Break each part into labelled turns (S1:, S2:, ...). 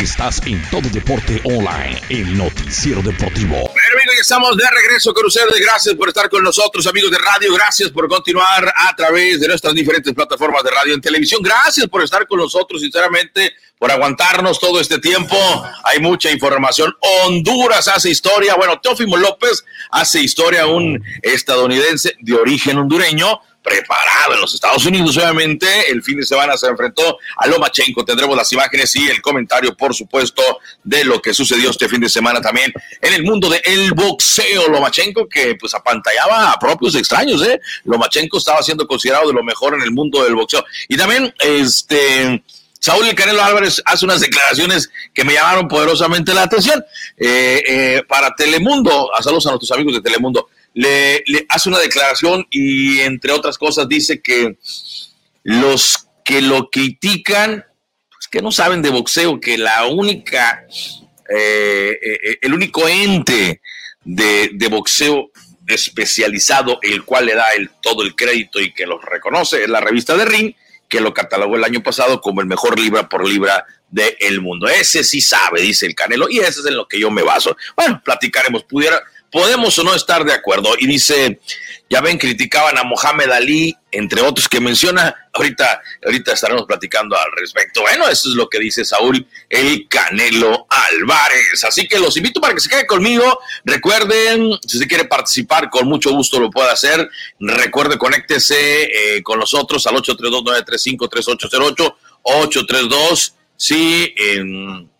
S1: Estás en Todo Deporte Online, el noticiero deportivo.
S2: Bueno, amigos, ya estamos de regreso con ustedes. Gracias por estar con nosotros, amigos de radio. Gracias por continuar a través de nuestras diferentes plataformas de radio y televisión. Gracias por estar con nosotros, sinceramente, por aguantarnos todo este tiempo. Hay mucha información. Honduras hace historia. Bueno, Teófimo López hace historia, un estadounidense de origen hondureño preparado en los Estados Unidos. Obviamente, el fin de semana se enfrentó a Lomachenko. Tendremos las imágenes y el comentario, por supuesto, de lo que sucedió este fin de semana también en el mundo del boxeo. Lomachenko, que pues apantallaba a propios extraños, ¿eh? Lomachenko estaba siendo considerado de lo mejor en el mundo del boxeo. Y también, este. Saúl El Canelo Álvarez hace unas declaraciones que me llamaron poderosamente la atención. Eh, eh, para Telemundo, a saludos a nuestros amigos de Telemundo le, hace una declaración y entre otras cosas dice que los que lo critican, pues que no saben de boxeo, que la única, eh, eh, el único ente de, de, boxeo especializado, el cual le da el, todo el crédito y que los reconoce, es la revista de Ring, que lo catalogó el año pasado como el mejor libra por libra del mundo. Ese sí sabe, dice el Canelo, y ese es en lo que yo me baso. Bueno, platicaremos, pudiera, podemos o no estar de acuerdo. Y dice, ya ven, criticaban a Mohamed Ali, entre otros que menciona. Ahorita, ahorita estaremos platicando al respecto. Bueno, eso es lo que dice Saúl el Canelo Álvarez. Así que los invito para que se queden conmigo. Recuerden, si se quiere participar, con mucho gusto lo puede hacer. Recuerde, conéctese eh, con nosotros al 832-935-3808. 832, sí, en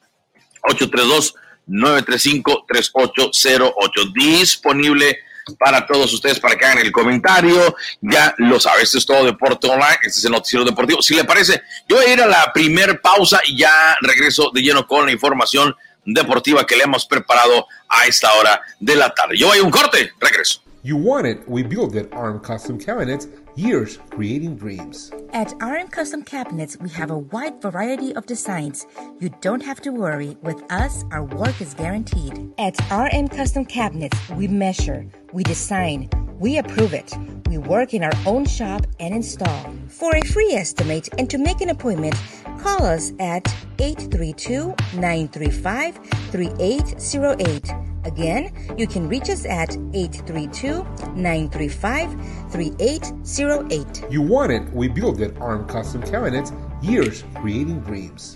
S2: 832 935-3808. Disponible para todos ustedes para que hagan el comentario. Ya lo sabes, esto es todo Deporte Online, este es el noticiero deportivo. Si le parece, yo voy a ir a la primer pausa y ya regreso de lleno con la información deportiva que le hemos preparado a esta hora de la tarde. Yo voy a un corte, regreso.
S3: You want it, we build it. Arm Cabinets years creating dreams.
S4: At RM Custom Cabinets, we have a wide variety of designs. You don't have to worry. With us, our work is guaranteed. At RM Custom Cabinets, we measure, we design, we approve it. We work in our own shop and install. For a free estimate and to make an appointment, call us at 832 935 3808. Again, you can reach us at 832 935 3808.
S3: You want it, we build it. Arm Custom Cabinets, years creating dreams.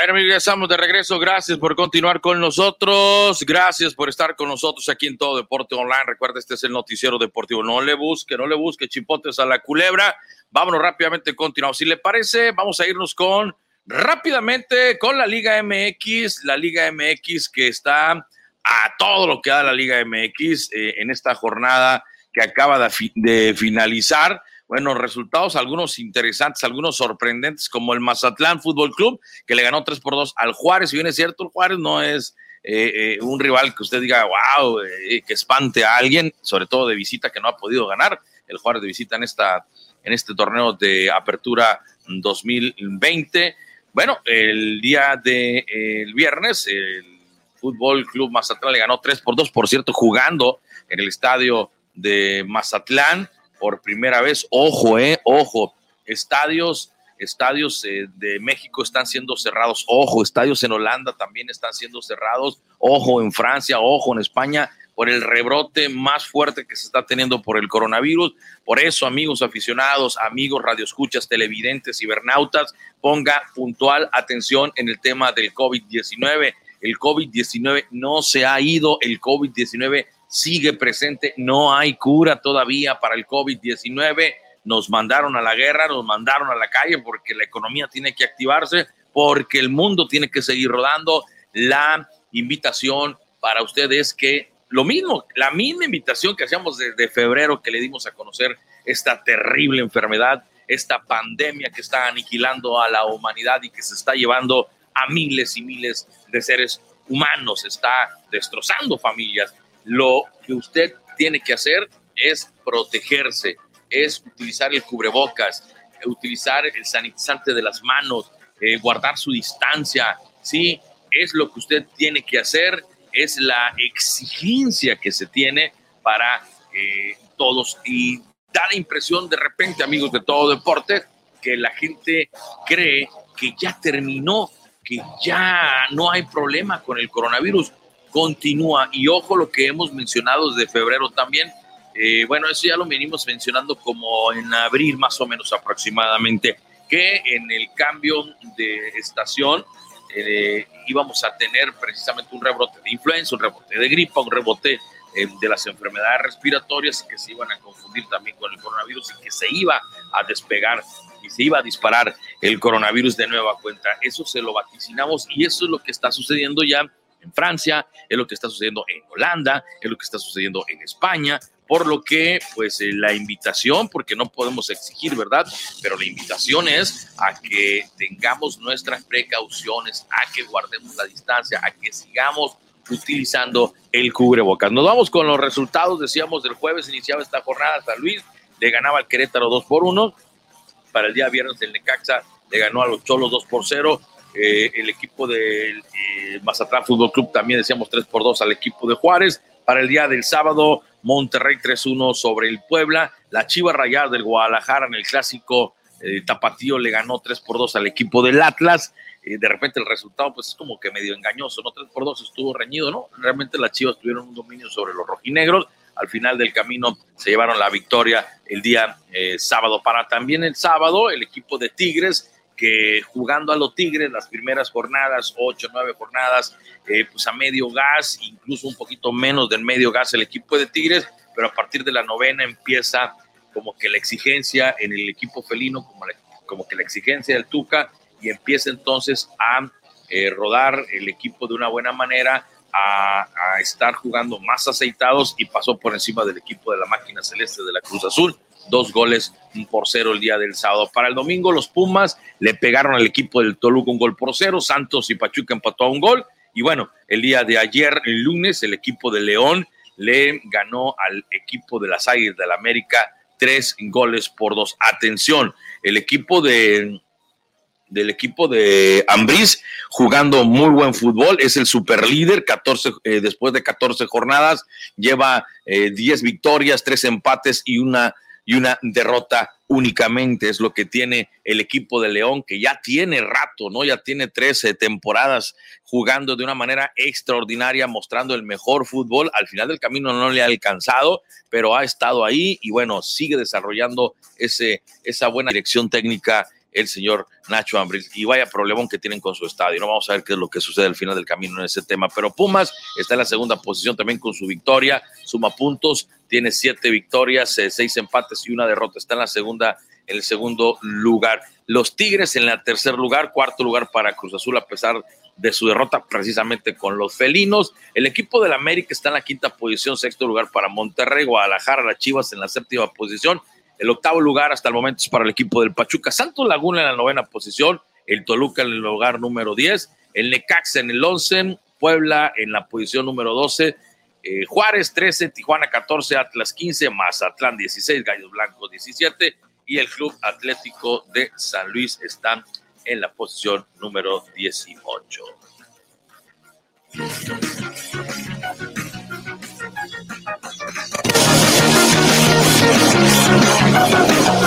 S2: Bueno, amigos, ya estamos de regreso. Gracias por continuar con nosotros. Gracias por estar con nosotros aquí en Todo Deporte Online. Recuerda, este es el noticiero deportivo. No le busque, no le busque chipotes a la culebra. Vámonos rápidamente, continuamos. Si le parece, vamos a irnos con rápidamente con la Liga MX. La Liga MX que está a todo lo que da la Liga MX eh, en esta jornada que acaba de, de finalizar bueno, resultados, algunos interesantes, algunos sorprendentes, como el Mazatlán Fútbol Club, que le ganó 3 por 2 al Juárez. Si bien es cierto, el Juárez no es eh, eh, un rival que usted diga, wow, eh, que espante a alguien, sobre todo de visita que no ha podido ganar. El Juárez de visita en, esta, en este torneo de apertura 2020. Bueno, el día del de, viernes, el Fútbol Club Mazatlán le ganó 3 por 2, por cierto, jugando en el estadio de Mazatlán por primera vez. Ojo, eh, ojo, estadios, estadios eh, de México están siendo cerrados. Ojo, estadios en Holanda también están siendo cerrados. Ojo, en Francia, ojo, en España por el rebrote más fuerte que se está teniendo por el coronavirus. Por eso, amigos aficionados, amigos radioescuchas, televidentes, cibernautas, ponga puntual atención en el tema del COVID-19. El COVID-19 no se ha ido, el COVID-19 sigue presente, no hay cura todavía para el COVID-19. Nos mandaron a la guerra, nos mandaron a la calle porque la economía tiene que activarse, porque el mundo tiene que seguir rodando. La invitación para ustedes que lo mismo, la misma invitación que hacíamos desde febrero que le dimos a conocer esta terrible enfermedad, esta pandemia que está aniquilando a la humanidad y que se está llevando a miles y miles de seres humanos, está destrozando familias, lo que usted tiene que hacer es protegerse, es utilizar el cubrebocas, utilizar el sanitizante de las manos, eh, guardar su distancia, sí, es lo que usted tiene que hacer, es la exigencia que se tiene para eh, todos. Y da la impresión de repente, amigos de todo deporte, que la gente cree que ya terminó, que ya no hay problema con el coronavirus. Continúa. Y ojo lo que hemos mencionado desde febrero también. Eh, bueno, eso ya lo venimos mencionando como en abril más o menos aproximadamente, que en el cambio de estación eh, íbamos a tener precisamente un rebote de influenza, un rebote de gripa, un rebote eh, de las enfermedades respiratorias que se iban a confundir también con el coronavirus y que se iba a despegar y se iba a disparar el coronavirus de nueva cuenta. Eso se lo vaticinamos y eso es lo que está sucediendo ya en Francia, es lo que está sucediendo en Holanda, es lo que está sucediendo en España, por lo que pues eh, la invitación, porque no podemos exigir, ¿verdad? Pero la invitación es a que tengamos nuestras precauciones, a que guardemos la distancia, a que sigamos utilizando el cubrebocas. Nos vamos con los resultados, decíamos, del jueves iniciaba esta jornada, San Luis le ganaba al Querétaro 2 por 1, para el día viernes el Necaxa le ganó a los Cholos 2 por 0, eh, el equipo del eh, Mazatlán Fútbol Club también decíamos 3 por 2 al equipo de Juárez, para el día del sábado Monterrey 3-1 sobre el Puebla, la Chiva Rayada del Guadalajara en el clásico eh, Tapatío le ganó 3 por 2 al equipo del Atlas, eh, de repente el resultado pues es como que medio engañoso, ¿no? 3 por 2 estuvo reñido, ¿no? Realmente las Chivas tuvieron un dominio sobre los rojinegros, al final del camino se llevaron la victoria el día eh, sábado. Para también el sábado, el equipo de Tigres, que jugando a los Tigres las primeras jornadas, ocho, nueve jornadas, eh, pues a medio gas, incluso un poquito menos del medio gas el equipo de Tigres, pero a partir de la novena empieza como que la exigencia en el equipo felino, como, que la exigencia del Tuca, y empieza entonces a eh, rodar el equipo de una buena manera, a, estar jugando más aceitados y pasó por encima del equipo de la máquina celeste de la Cruz Azul. Dos goles por cero el día del sábado. Para el domingo, los Pumas le pegaron al equipo del Toluca un gol por cero. Santos y Pachuca empató a un gol. Y bueno, el día de ayer, el lunes, el equipo de León le ganó al equipo de las Águilas del la América tres goles por dos. Atención, el equipo de, del equipo de Ambriz, jugando muy buen fútbol, es el superlíder, 14, eh, después de 14 jornadas, lleva eh, 10 victorias, 3 empates y una, y una derrota únicamente, es lo que tiene el equipo de León, que ya tiene rato, ¿no? Ya tiene 13 temporadas jugando de una manera extraordinaria, mostrando el mejor fútbol. Al final del camino no le ha alcanzado, pero ha estado ahí y bueno, sigue desarrollando ese, esa buena dirección técnica el señor Nacho Ambriz. Y vaya problemón que tienen con su estadio. No vamos a ver qué es lo que sucede al final del camino en ese tema. Pero Pumas está en la segunda posición también con su victoria, suma puntos, tiene siete victorias, eh, seis empates y una derrota. Está en la segunda, en el segundo lugar. Los Tigres en el tercer lugar, cuarto lugar para Cruz Azul, a pesar de su derrota precisamente con los felinos. El equipo del América está en la quinta posición, sexto lugar para Monterrey, Guadalajara, las Chivas en la séptima posición el octavo lugar hasta el momento es para el equipo del Pachuca. Santos Laguna en la novena posición. El Toluca en el lugar número 10. El Necaxa en el 11. Puebla en la posición número 12. Eh, Juárez 13, Tijuana 14, Atlas 15, Mazatlán 16, Gallos Blancos 17 y el Club Atlético de San Luis están en la posición número 18.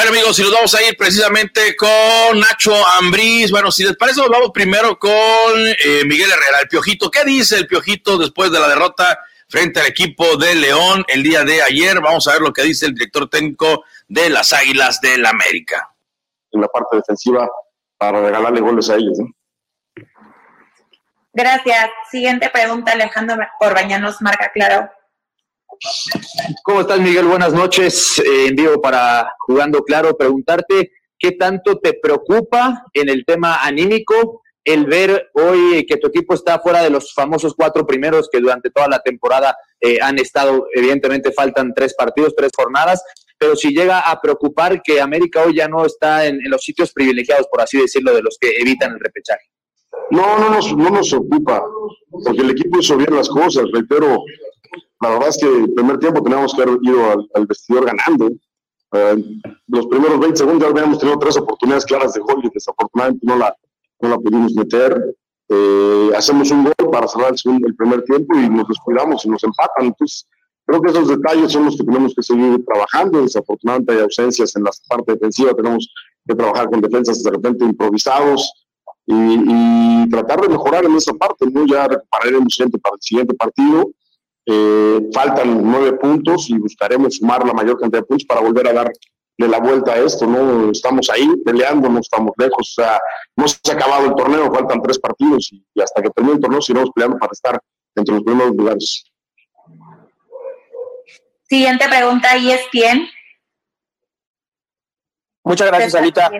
S2: Bueno, amigos, si nos vamos a ir precisamente con Nacho Ambriz. Bueno, si les parece, nos vamos primero con eh, Miguel Herrera, el Piojito. ¿Qué dice el Piojito después de la derrota frente al equipo de León el día de ayer? Vamos a ver lo que dice el director técnico de las Águilas del América.
S5: En la parte defensiva para regalarle goles a ellos.
S6: Gracias. Siguiente pregunta, Alejandro Orbañanos, marca claro.
S7: ¿Cómo estás, Miguel? Buenas noches. Eh, en vivo para Jugando Claro, preguntarte qué tanto te preocupa en el tema anímico el ver hoy que tu equipo está fuera de los famosos cuatro primeros que durante toda la temporada eh, han estado, evidentemente faltan tres partidos, tres jornadas, pero si llega a preocupar que América hoy ya no está en, en los sitios privilegiados, por así decirlo, de los que evitan el repechaje.
S5: No, no nos, no nos ocupa, porque el equipo hizo bien las cosas, reitero. La verdad es que el primer tiempo teníamos que haber ido al, vestidor ganando. Eh, los primeros 20 segundos ya habíamos tenido tres oportunidades claras de gol y desafortunadamente no la, no la pudimos meter. Eh, hacemos un gol para cerrar el, el, primer tiempo y nos descuidamos y nos empatan. Entonces, creo que esos detalles son los que tenemos que seguir trabajando. Desafortunadamente hay ausencias en la parte defensiva, tenemos que trabajar con defensas de repente improvisados y, tratar de mejorar en esa parte, ¿no? Ya recuperaremos gente para el siguiente partido. Eh, faltan nueve puntos y buscaremos sumar la mayor cantidad de puntos para volver a darle la vuelta a esto, ¿no? Estamos ahí peleando, no estamos lejos, o sea, no se ha acabado el torneo, faltan tres partidos y, y hasta que termine el torneo seguiremos peleando para estar entre los primeros lugares.
S6: Siguiente pregunta, ¿y es quién?
S8: Muchas gracias, Anita.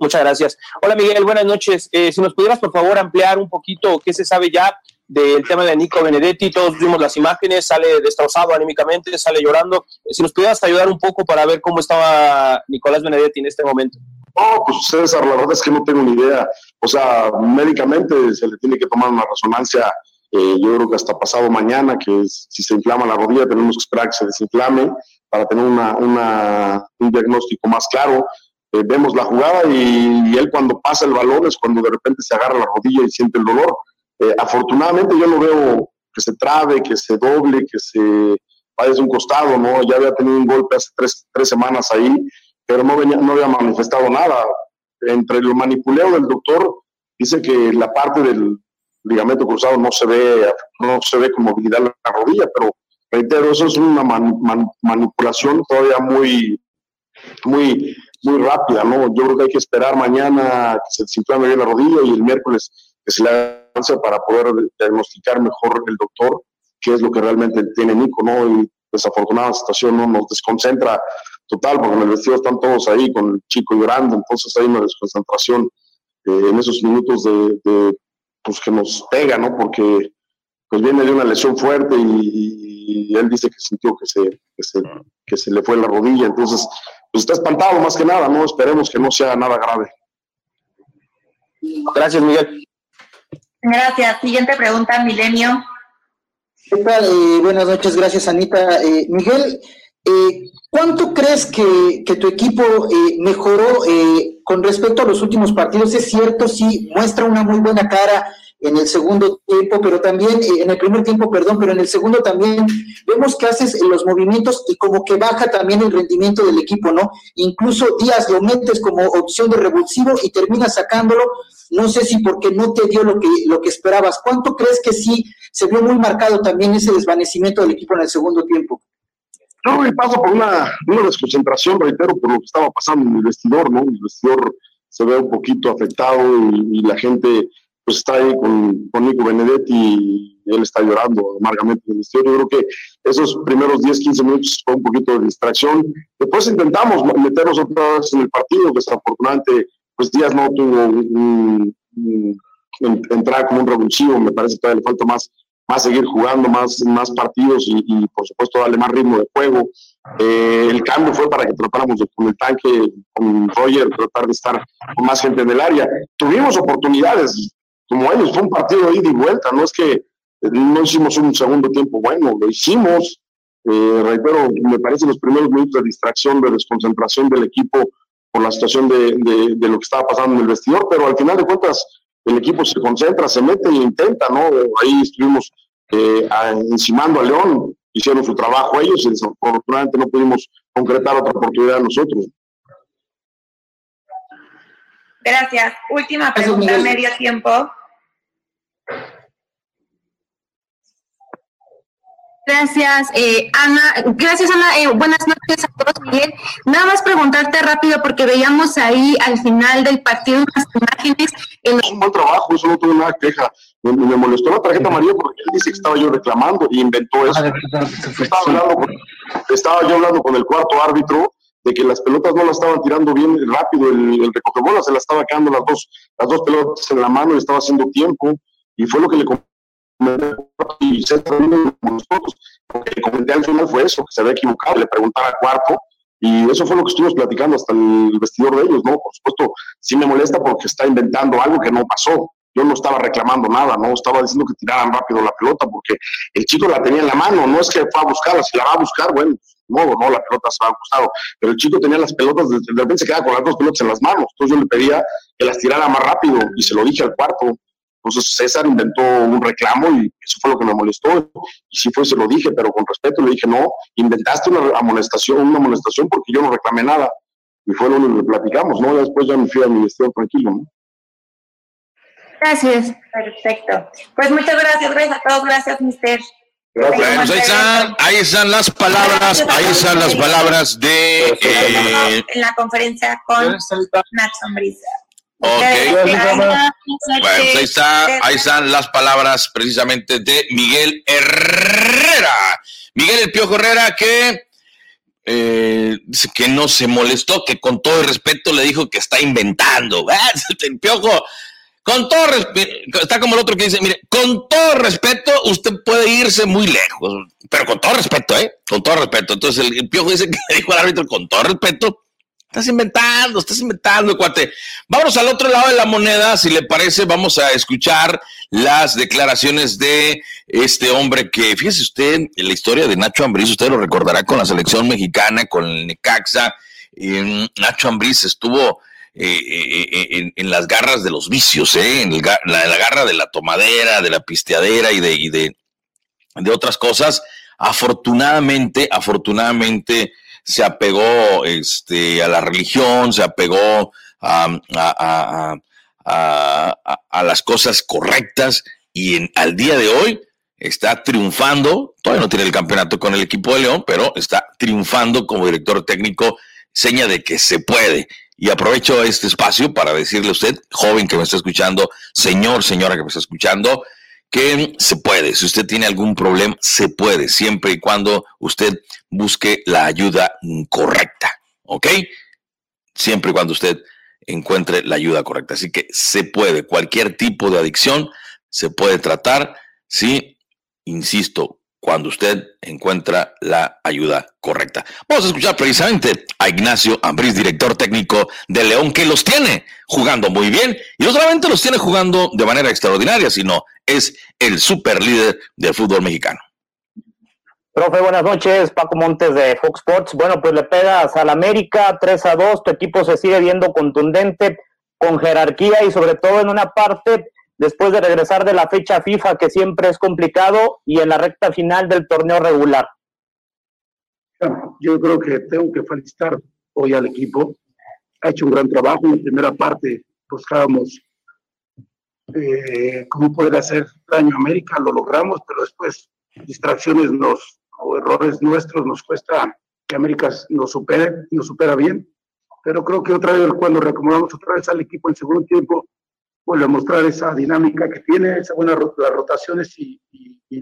S8: Muchas gracias. Hola Miguel, buenas noches. Eh, si nos pudieras por favor ampliar un poquito qué se sabe ya del tema de Nico Benedetti, todos vimos las imágenes, sale destrozado anímicamente, sale llorando. Si nos pudieras ayudar un poco para ver cómo estaba Nicolás Benedetti en este momento.
S5: No, pues César, la es que no tengo ni idea. O sea, médicamente se le tiene que tomar una resonancia, eh, yo creo que hasta pasado mañana, que si se inflama la rodilla tenemos que esperar que se desinflame para tener una, una, un diagnóstico más claro. Eh, vemos la jugada y, él cuando pasa el balón es cuando de repente se agarra la rodilla y siente el dolor. Eh, afortunadamente yo no veo que se trabe, que se doble, que se vaya de un costado, ¿no? Ya había tenido un golpe hace tres, tres semanas ahí, pero no, venía, no había manifestado nada. Entre el manipuleo del doctor, dice que la parte del ligamento cruzado no se ve, no se ve con movilidad en la rodilla, pero reitero, eso es una manipulación todavía muy, muy muy rápida, ¿no? Yo creo que hay que esperar mañana que se desinflame bien la rodilla y el miércoles que se le avance para poder diagnosticar mejor el doctor qué es lo que realmente tiene Nico, ¿no? Y desafortunada situación ¿no? nos desconcentra total, porque en el vestido están todos ahí con el chico llorando, entonces hay una desconcentración eh, en esos minutos de, pues que nos pega, ¿no? Porque pues viene de una lesión fuerte y, él dice que sintió que se, que se, que se le fue la rodilla, entonces pues está espantado más que nada, ¿no? Esperemos que no sea nada grave.
S8: Gracias, Miguel.
S6: Gracias. Siguiente pregunta, Milenio.
S9: ¿Qué tal? Eh, buenas noches, gracias, Anita. Eh, Miguel, eh, ¿cuánto crees que, que tu equipo mejoró con respecto a los últimos partidos? Es cierto, sí, muestra una muy buena cara en el segundo tiempo, pero también, eh, en el primer tiempo, perdón, pero en el segundo también vemos que haces los movimientos y como que baja también el rendimiento del equipo, ¿no? Incluso Díaz lo metes como opción de revulsivo y terminas sacándolo, no sé si porque no te dio lo que, lo que esperabas. ¿Cuánto crees que sí se vio muy marcado también ese desvanecimiento del equipo en el segundo tiempo?
S5: Yo creo que pasa por una, una desconcentración, reitero, por lo que estaba pasando en el vestidor, ¿no? El vestidor se ve un poquito afectado y la gente pues está ahí con, con Nico Benedetti y él está llorando amargamente en el Yo creo que esos primeros 10, 15 minutos fue un poquito de distracción. Después intentamos meternos otra vez en el partido, desafortunadamente, pues Díaz no tuvo un, entrar como un revulsivo, me parece que todavía le falta más, más seguir jugando, más, más partidos y, por supuesto darle más ritmo de juego. Eh, el cambio fue para que tratáramos de, con el tanque, con Roger, tratar de estar con más gente en el área. Tuvimos oportunidades, como ellos. Fue un partido de ida y vuelta, no es que no hicimos un segundo tiempo bueno, lo hicimos. Eh, reitero, me parece los primeros minutos de distracción, de desconcentración del equipo por la situación de, de, lo que estaba pasando en el vestidor, pero al final de cuentas el equipo se concentra, se mete e intenta, ¿no? Ahí estuvimos eh, encimando a León, hicieron su trabajo ellos y desafortunadamente no pudimos concretar otra oportunidad nosotros.
S6: Gracias. Última pregunta, medio tiempo.
S10: Gracias, eh, Ana. Gracias, Ana. Eh, buenas noches a todos, Miguel. Nada más preguntarte rápido, porque veíamos ahí al final del partido unas imágenes.
S5: Es un buen trabajo, eso no tuve nada queja. Me, molestó la tarjeta amarilla porque él dice que estaba yo reclamando y inventó eso. Estaba, hablando con, estaba yo hablando con el cuarto árbitro de que las pelotas no las estaban tirando bien rápido, el, el recogebolas se las estaba quedando las dos, las dos pelotas en la mano y estaba haciendo tiempo, y fue lo que le y se nosotros, porque el comentario final fue eso, que se había equivocado, le preguntaba al cuarto, y eso fue lo que estuvimos platicando hasta el vestidor de ellos, ¿no? Por supuesto, sí me molesta porque está inventando algo que no pasó. yo no estaba reclamando nada, no estaba diciendo que tiraran rápido la pelota porque el chico la tenía en la mano, no es que fue a buscarla, si la va a buscar, bueno, no, no, la pelota se va a gustado, pero el chico tenía las pelotas, de, repente se quedaba con las dos pelotas en las manos, entonces yo le pedía que las tirara más rápido y se lo dije al cuarto. Entonces César inventó un reclamo y eso fue lo que me molestó. Y sí fue, se lo dije, pero con respeto le dije, no, inventaste una amonestación, una amonestación porque yo no reclamé nada. Y fue lo único que platicamos, ¿no? Después ya me fui al ministerio tranquilo, ¿no?
S10: Gracias.
S6: Perfecto. Pues muchas gracias, gracias a todos, gracias, mister.
S2: Bueno, pues ahí están, ahí están las palabras, ahí están las palabras de...
S6: Eh, en la conferencia con Nacho Brisa.
S2: Ok. Bueno, pues ahí, está, ahí están las palabras precisamente de Miguel Herrera. Miguel El Piojo Herrera que eh, dice que no se molestó, que con todo el respeto le dijo que está inventando. El Piojo con todo respeto, está como el otro que dice, mire, con todo respeto, usted puede irse muy lejos, pero con todo respeto, ¿eh? Con todo respeto. Entonces el, piojo dice que le dijo al árbitro, con todo respeto, estás inventando, estás inventando, cuate. Vámonos al otro lado de la moneda, si le parece, vamos a escuchar las declaraciones de este hombre que, fíjese usted, en la historia de Nacho Ambriz, usted lo recordará con la selección mexicana, con el Necaxa, Nacho Ambriz estuvo eh, eh, eh, en, las garras de los vicios, en la, garra de la tomadera, de la pisteadera y de, de, de, otras cosas. Afortunadamente, afortunadamente se apegó este, a la religión, se apegó a, a, las cosas correctas y en, al día de hoy está triunfando, todavía no tiene el campeonato con el equipo de León, pero está triunfando como director técnico, seña de que se puede. Y aprovecho este espacio para decirle a usted, joven que me está escuchando, señor, señora que me está escuchando, que se puede. Si usted tiene algún problema, se puede, siempre y cuando usted busque la ayuda correcta. ¿Ok? Siempre y cuando usted encuentre la ayuda correcta. Así que se puede. Cualquier tipo de adicción se puede tratar. Sí, insisto, cuando usted encuentra la ayuda correcta. Vamos a escuchar precisamente a Ignacio Ambriz, director técnico de León, que los tiene jugando muy bien y no solamente los tiene jugando de manera extraordinaria, sino es el super líder del fútbol mexicano.
S11: Profe, buenas noches. Paco Montes de Fox Sports. Bueno, pues le pegas al América 3 a 2. Tu equipo se sigue viendo contundente, con jerarquía y sobre todo en una parte después de regresar de la fecha FIFA, que siempre es complicado, y en la recta final del torneo regular?
S12: Yo creo que tengo que felicitar hoy al equipo. Ha hecho un gran trabajo. En la primera parte buscábamos eh, cómo poder hacer daño a América, lo logramos, pero después distracciones nos, o errores nuestros nos cuesta que América nos supere, nos supera bien. Pero creo que otra vez cuando reacomodamos otra vez al equipo en segundo tiempo, vuelve a mostrar esa dinámica que tiene, esa buena las rotaciones y,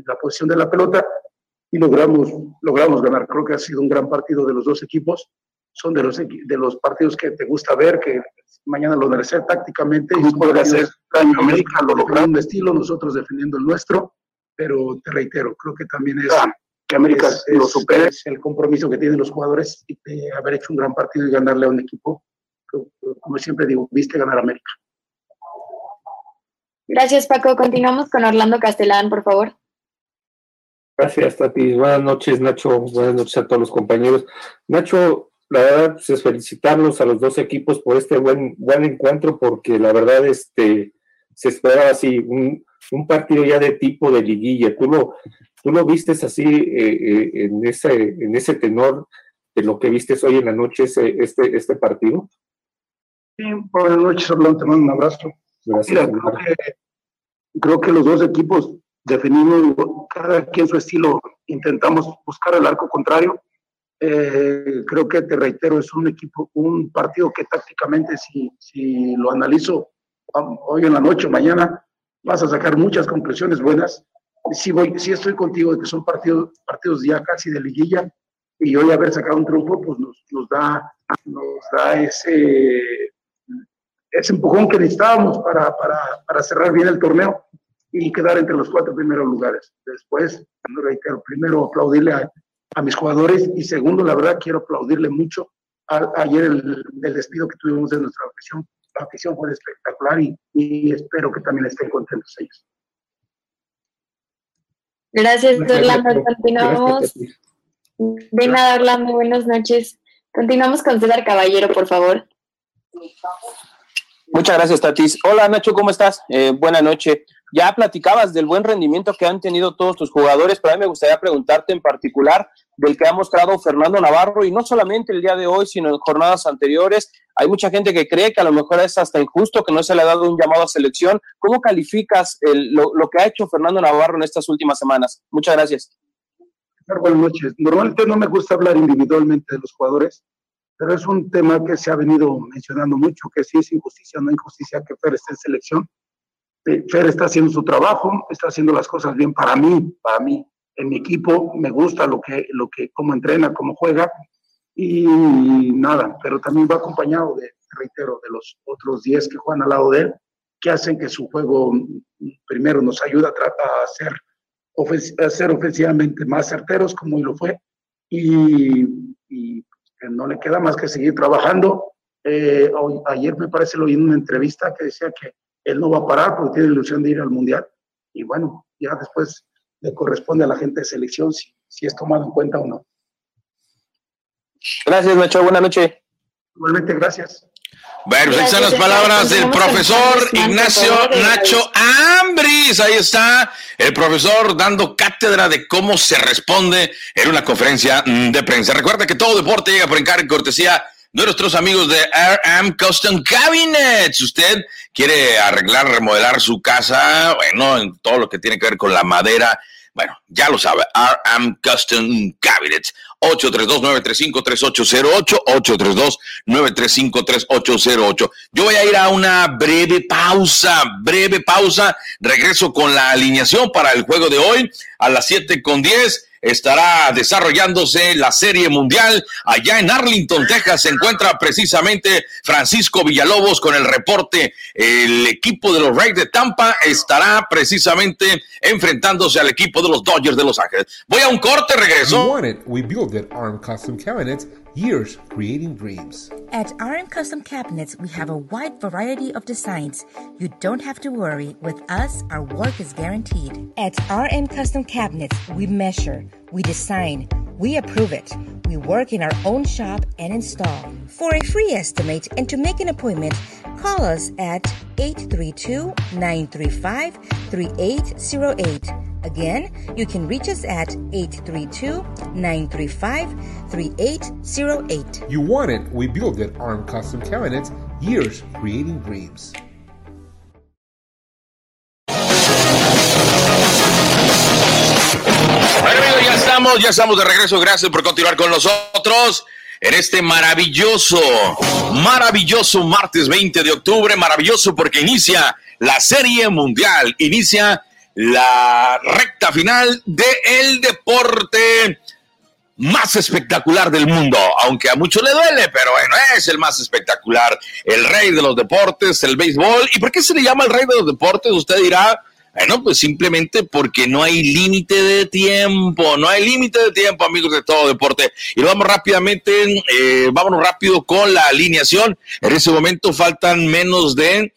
S12: la posición de la pelota y logramos, logramos ganar. Creo que ha sido un gran partido de los dos equipos. Son de los, de los partidos que te gusta ver, que mañana lo merecer tácticamente y poder hacer daño a América, lo logrando estilo, nosotros defendiendo el nuestro, pero te reitero, creo que también es que América lo supere, es el compromiso que tienen los jugadores y de haber hecho un gran partido y ganarle a un equipo, como siempre digo, viste ganar a América.
S10: Gracias, Paco. Continuamos con Orlando Castellán, por favor.
S13: Gracias, Tati. Buenas noches, Nacho. Buenas noches a todos los compañeros. Nacho, la verdad pues, es felicitarlos a los dos equipos por este buen, buen encuentro, porque la verdad este, se esperaba así un, un partido ya de tipo de liguilla. ¿Tú lo, tú lo vistes así eh, eh, en, ese, en ese tenor de lo que vistes hoy en la noche, este, este partido?
S12: Sí, buenas noches, Orlando. Te mando un abrazo creo, que, los dos equipos definimos cada quien su estilo, intentamos buscar el arco contrario. Eh, creo que te reitero, es un equipo, un partido que tácticamente, si, si lo analizo hoy en la noche, mañana, vas a sacar muchas conclusiones buenas. Si, voy, si estoy contigo de que son partidos, partidos ya casi de liguilla y hoy haber sacado un triunfo, pues nos, nos, da, nos da ese ese empujón que necesitábamos para, para, para, cerrar bien el torneo y quedar entre los cuatro primeros lugares. Después, reitero, primero aplaudirle a, a, mis jugadores y segundo, la verdad, quiero aplaudirle mucho a, ayer el, el, despido que tuvimos de nuestra afición, la afición fue espectacular y, y espero que también estén contentos ellos.
S14: Gracias, Orlando. Continuamos. De nada, Orlando. Buenas noches. Continuamos con César Caballero, por favor.
S8: Muchas gracias, Tatis. Hola, Nacho, ¿cómo estás? Eh, buena noche. Ya platicabas del buen rendimiento que han tenido todos tus jugadores, pero a mí me gustaría preguntarte en particular del que ha mostrado Fernando Navarro y no solamente el día de hoy, sino en jornadas anteriores. Hay mucha gente que cree que a lo mejor es hasta injusto que no se le ha dado un llamado a selección. ¿Cómo calificas lo, lo, que ha hecho Fernando Navarro en estas últimas semanas? Muchas gracias.
S12: Buenas noches. Normalmente no me gusta hablar individualmente de los jugadores, pero es un tema que se ha venido mencionando mucho, que si es injusticia o no injusticia que Fer esté en selección. Fer está haciendo su trabajo, está haciendo las cosas bien para mí, para mí, en mi equipo, me gusta lo que, lo que, cómo entrena, cómo juega, y nada, pero también va acompañado de, reitero, de los otros 10 que juegan al lado de él, que hacen que su juego primero nos ayuda a, ser, a ser ofensivamente más certeros, como lo fue, y, y no le queda más que seguir trabajando. Eh, hoy, ayer me parece lo oí en una entrevista que decía que él no va a parar porque tiene ilusión de ir al Mundial. Y bueno, ya después le corresponde a la gente de selección si, si es tomado en cuenta o no.
S8: Gracias, Nacho. Buenas noches.
S12: Igualmente, gracias.
S2: Bueno, pues están las palabras del profesor Ignacio Nacho Ambris. Ahí está el profesor dando cátedra de cómo se responde en una conferencia de prensa. Recuerda que todo deporte llega por encargo y cortesía de nuestros amigos de RM Custom Cabinets. Usted quiere arreglar, remodelar su casa, bueno, en todo lo que tiene que ver con la madera. Bueno, ya lo sabe, RM Custom Cabinets. 832-935-3808, 832-935-3808. Yo voy a ir a una breve pausa, breve pausa. Regreso con la alineación para el juego de hoy a las 7 con 10 estará desarrollándose la Serie Mundial. Allá en Arlington, Texas, se encuentra precisamente Francisco Villalobos con el reporte. El equipo de los Rays de Tampa estará precisamente enfrentándose al equipo de los Dodgers de Los Ángeles. Voy a un corte, regreso.
S3: Years creating dreams.
S4: At RM Custom Cabinets, we have a wide variety of designs. You don't have to worry. With us, our work is guaranteed. At RM Custom Cabinets, we measure, we design, we approve it. We work in our own shop and install. For a free estimate and to make an appointment, call us at 832 935 3808. Again, you can reach us at 832 935 3808.
S3: You want it, we build it. ARM Custom Cabinets, years creating dreams.
S2: Bueno, ya estamos, ya estamos de regreso. Gracias por continuar con nosotros en este maravilloso, maravilloso martes 20 de octubre. Maravilloso porque inicia la Serie Mundial, inicia la recta final de el deporte más espectacular del mundo, aunque a muchos le duele, pero bueno, es el más espectacular, el rey de los deportes, el béisbol. ¿Y por qué se le llama el rey de los deportes? Usted dirá, bueno, pues simplemente porque no hay límite de tiempo, no hay límite de tiempo, amigos de todo deporte. Y vamos rápidamente, eh, vámonos rápido con la alineación. En ese momento faltan menos de,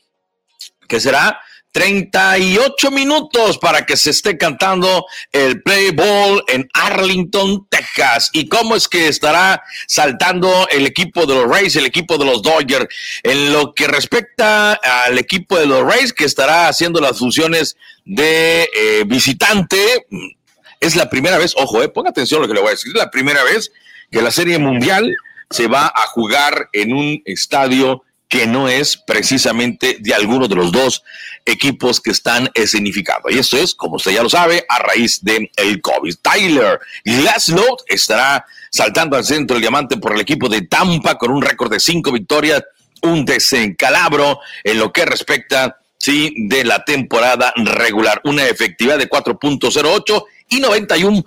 S2: ¿qué será? 38 minutos para que se esté cantando el Play Ball en Arlington, Texas. ¿Y cómo es que estará saltando el equipo de los Rays, el equipo de los Dodgers? En lo que respecta al equipo de los Rays, que estará haciendo las funciones de eh, visitante, es la primera vez, ojo, eh, ponga atención a lo que le voy a decir, es la primera vez que la Serie Mundial se va a jugar en un estadio que no es precisamente de alguno de los dos equipos que están escenificados. Y esto es, como usted ya lo sabe, a raíz del el COVID. Tyler Glasnow estará saltando al centro del diamante por el equipo de Tampa con un récord de cinco victorias, un desencalabro en lo que respecta sí, de la temporada regular. Una efectividad de 4.08 y 91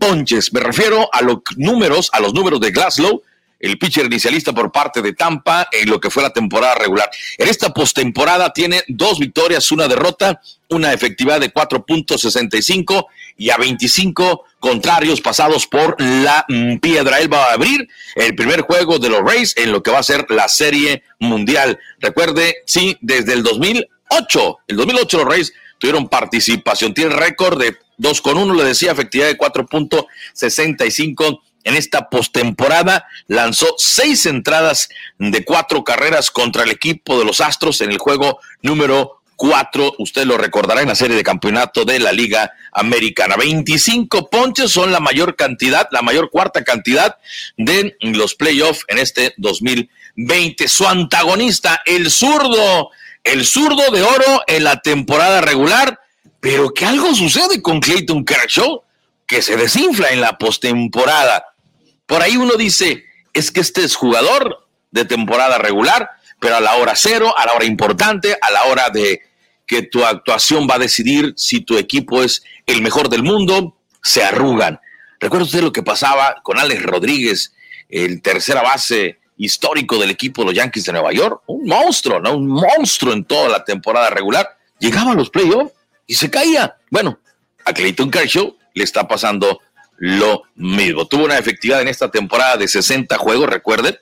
S2: ponches. Me refiero a los números, a los números de Glasgow el pitcher inicialista por parte de Tampa en lo que fue la temporada regular. En esta postemporada tiene dos victorias, una derrota, una efectividad de 4.65 y a 25 contrarios pasados por la mm, piedra. Él va a abrir el primer juego de los Rays en lo que va a ser la Serie Mundial. Recuerde, sí, desde el 2008, el 2008 los Rays tuvieron participación, tiene récord de 2 con 1, le decía, efectividad de 4.65 en esta postemporada. Lanzó seis entradas de cuatro carreras contra el equipo de los Astros en el juego número cuatro. Usted lo recordará en la serie de campeonato de la Liga Americana. 25 ponches son la mayor cantidad, la mayor cuarta cantidad de los playoffs en este 2020. Su antagonista, el zurdo, el zurdo de oro en la temporada regular. Pero que algo sucede con Clayton Kershaw que se desinfla en la postemporada. Por ahí uno dice, es que este es jugador de temporada regular, pero a la hora cero, a la hora importante, a la hora de que tu actuación va a decidir si tu equipo es el mejor del mundo, se arrugan. ¿Recuerda usted lo que pasaba con Alex Rodríguez, el tercera base histórico del equipo de los Yankees de Nueva York? Un monstruo, ¿no? Un monstruo en toda la temporada regular. Llegaba a los playoffs y se caía. Bueno, a Clayton Kershaw le está pasando lo mismo. Tuvo una efectividad en esta temporada de 60 juegos, recuerden.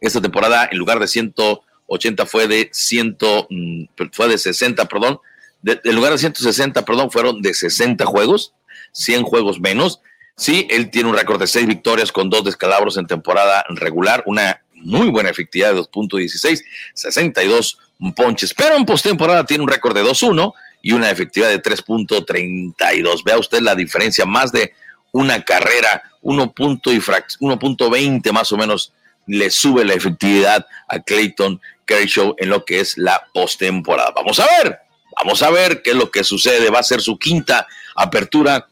S2: Esta temporada en lugar de 180 fue de 100, mm, fue de 60, perdón. en lugar de 160, perdón, fueron de 60 juegos, 100 juegos menos. Sí, él tiene un récord de 6 victorias con dos descalabros en temporada regular, una muy buena efectividad de 2.16, 62 ponches, pero en postemporada tiene un récord de 2.1 y una efectividad de 3.32. Vea usted la diferencia, más de una carrera, 1.20 más o menos le sube la efectividad a Clayton Kershaw en lo que es la postemporada. Vamos a ver, vamos a ver qué es lo que sucede. Va a ser su quinta apertura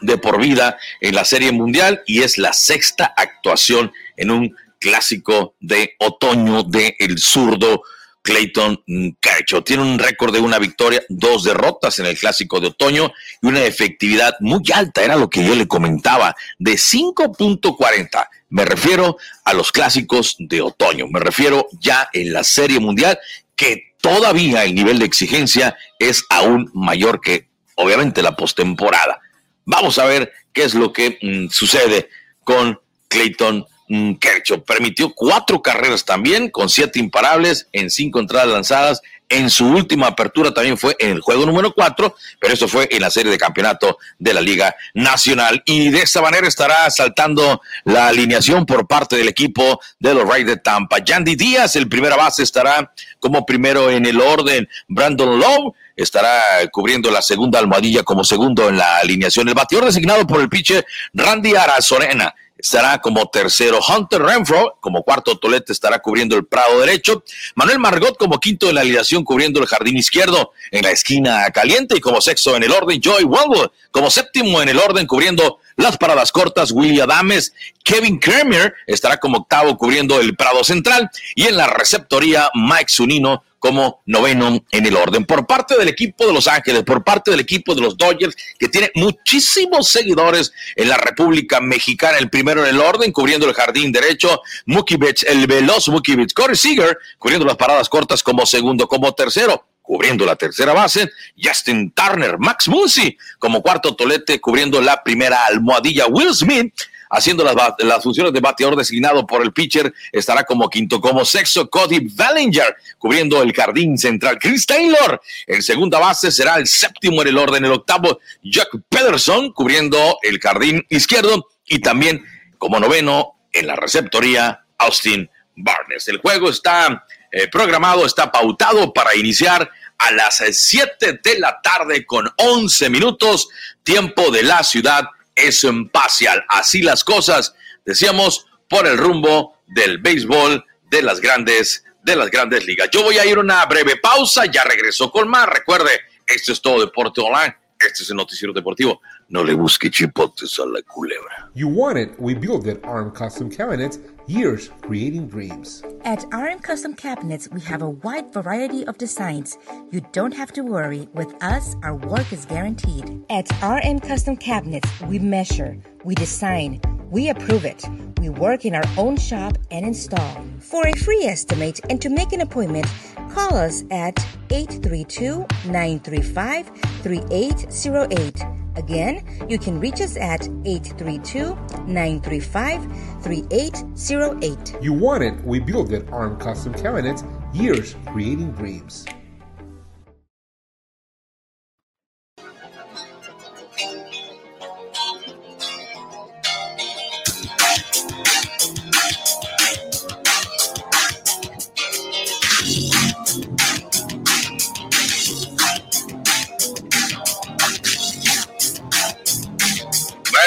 S2: de por vida en la Serie Mundial y es la sexta actuación en un clásico de otoño de el zurdo Clayton Kershaw. Tiene un récord de una victoria, dos derrotas en el clásico de otoño y una efectividad muy alta, era lo que yo le comentaba, de 5.40. Me refiero a los clásicos de otoño, me refiero ya en la Serie Mundial, que todavía el nivel de exigencia es aún mayor que obviamente la postemporada. Vamos a ver qué es lo que mm, sucede con Clayton Kershaw permitió cuatro carreras también, con siete imparables en cinco entradas lanzadas. En su última apertura también fue en el juego número cuatro, pero eso fue en la serie de campeonato de la Liga Nacional. Y de esta manera estará saltando la alineación por parte del equipo de los Rays de Tampa. Yandy Díaz, el primera base, estará como primero en el orden. Brandon Lowe estará cubriendo la segunda almohadilla como segundo en la alineación. El bateador designado por el pitcher Randy Arazorena estará como tercero. Hunter Renfro como cuarto tolete estará cubriendo el prado derecho. Manuel Margot como quinto de la alineación cubriendo el jardín izquierdo en la esquina caliente y como sexto en el orden. Joy Wellwood como séptimo en el orden cubriendo las paradas cortas. Willie Adames. Kevin Kramer estará como octavo cubriendo el prado central y en la receptoría Mike Zunino como noveno en el orden. Por parte del equipo de Los Ángeles, por parte del equipo de los Dodgers, que tiene muchísimos seguidores en la República Mexicana, el primero en el orden, cubriendo el jardín derecho, Mookie el veloz Mookie Corey Seager, cubriendo las paradas cortas como segundo, como tercero cubriendo la tercera base, Justin Turner, Max Muncy como cuarto tolete, cubriendo la primera almohadilla, Will Smith haciendo las, funciones de bateador designado por el pitcher, estará como quinto, como sexto, Cody Bellinger, cubriendo el jardín central. Chris Taylor, en segunda base, será el séptimo en el orden, el octavo, Jack Pederson, cubriendo el jardín izquierdo, y también como noveno en la receptoría, Austin Barnes. El juego está eh, programado, está pautado para iniciar a las 7 de la tarde con 11 minutos, tiempo de la ciudad es imparcial. Así las cosas, decíamos, por el rumbo del béisbol de las grandes de las grandes ligas. Yo voy a ir una breve pausa, ya regreso con más. Recuerde, esto es todo Deporte Online. Este es el noticiero deportivo. No le busque chipotes a la culebra.
S3: You want it, we build it. RM Custom Cabinets, years creating dreams.
S4: At RM Custom Cabinets, we have a wide variety of designs. You don't have to worry. With us, our work is guaranteed. At RM Custom Cabinets, we measure, we design, We approve it. We work in our own shop and install. For a free estimate and to make an appointment, call us at 832 935 3808. Again, you can reach us at 832 935 3808.
S3: You want it, we build it. ARM Custom Cabinets, years creating dreams.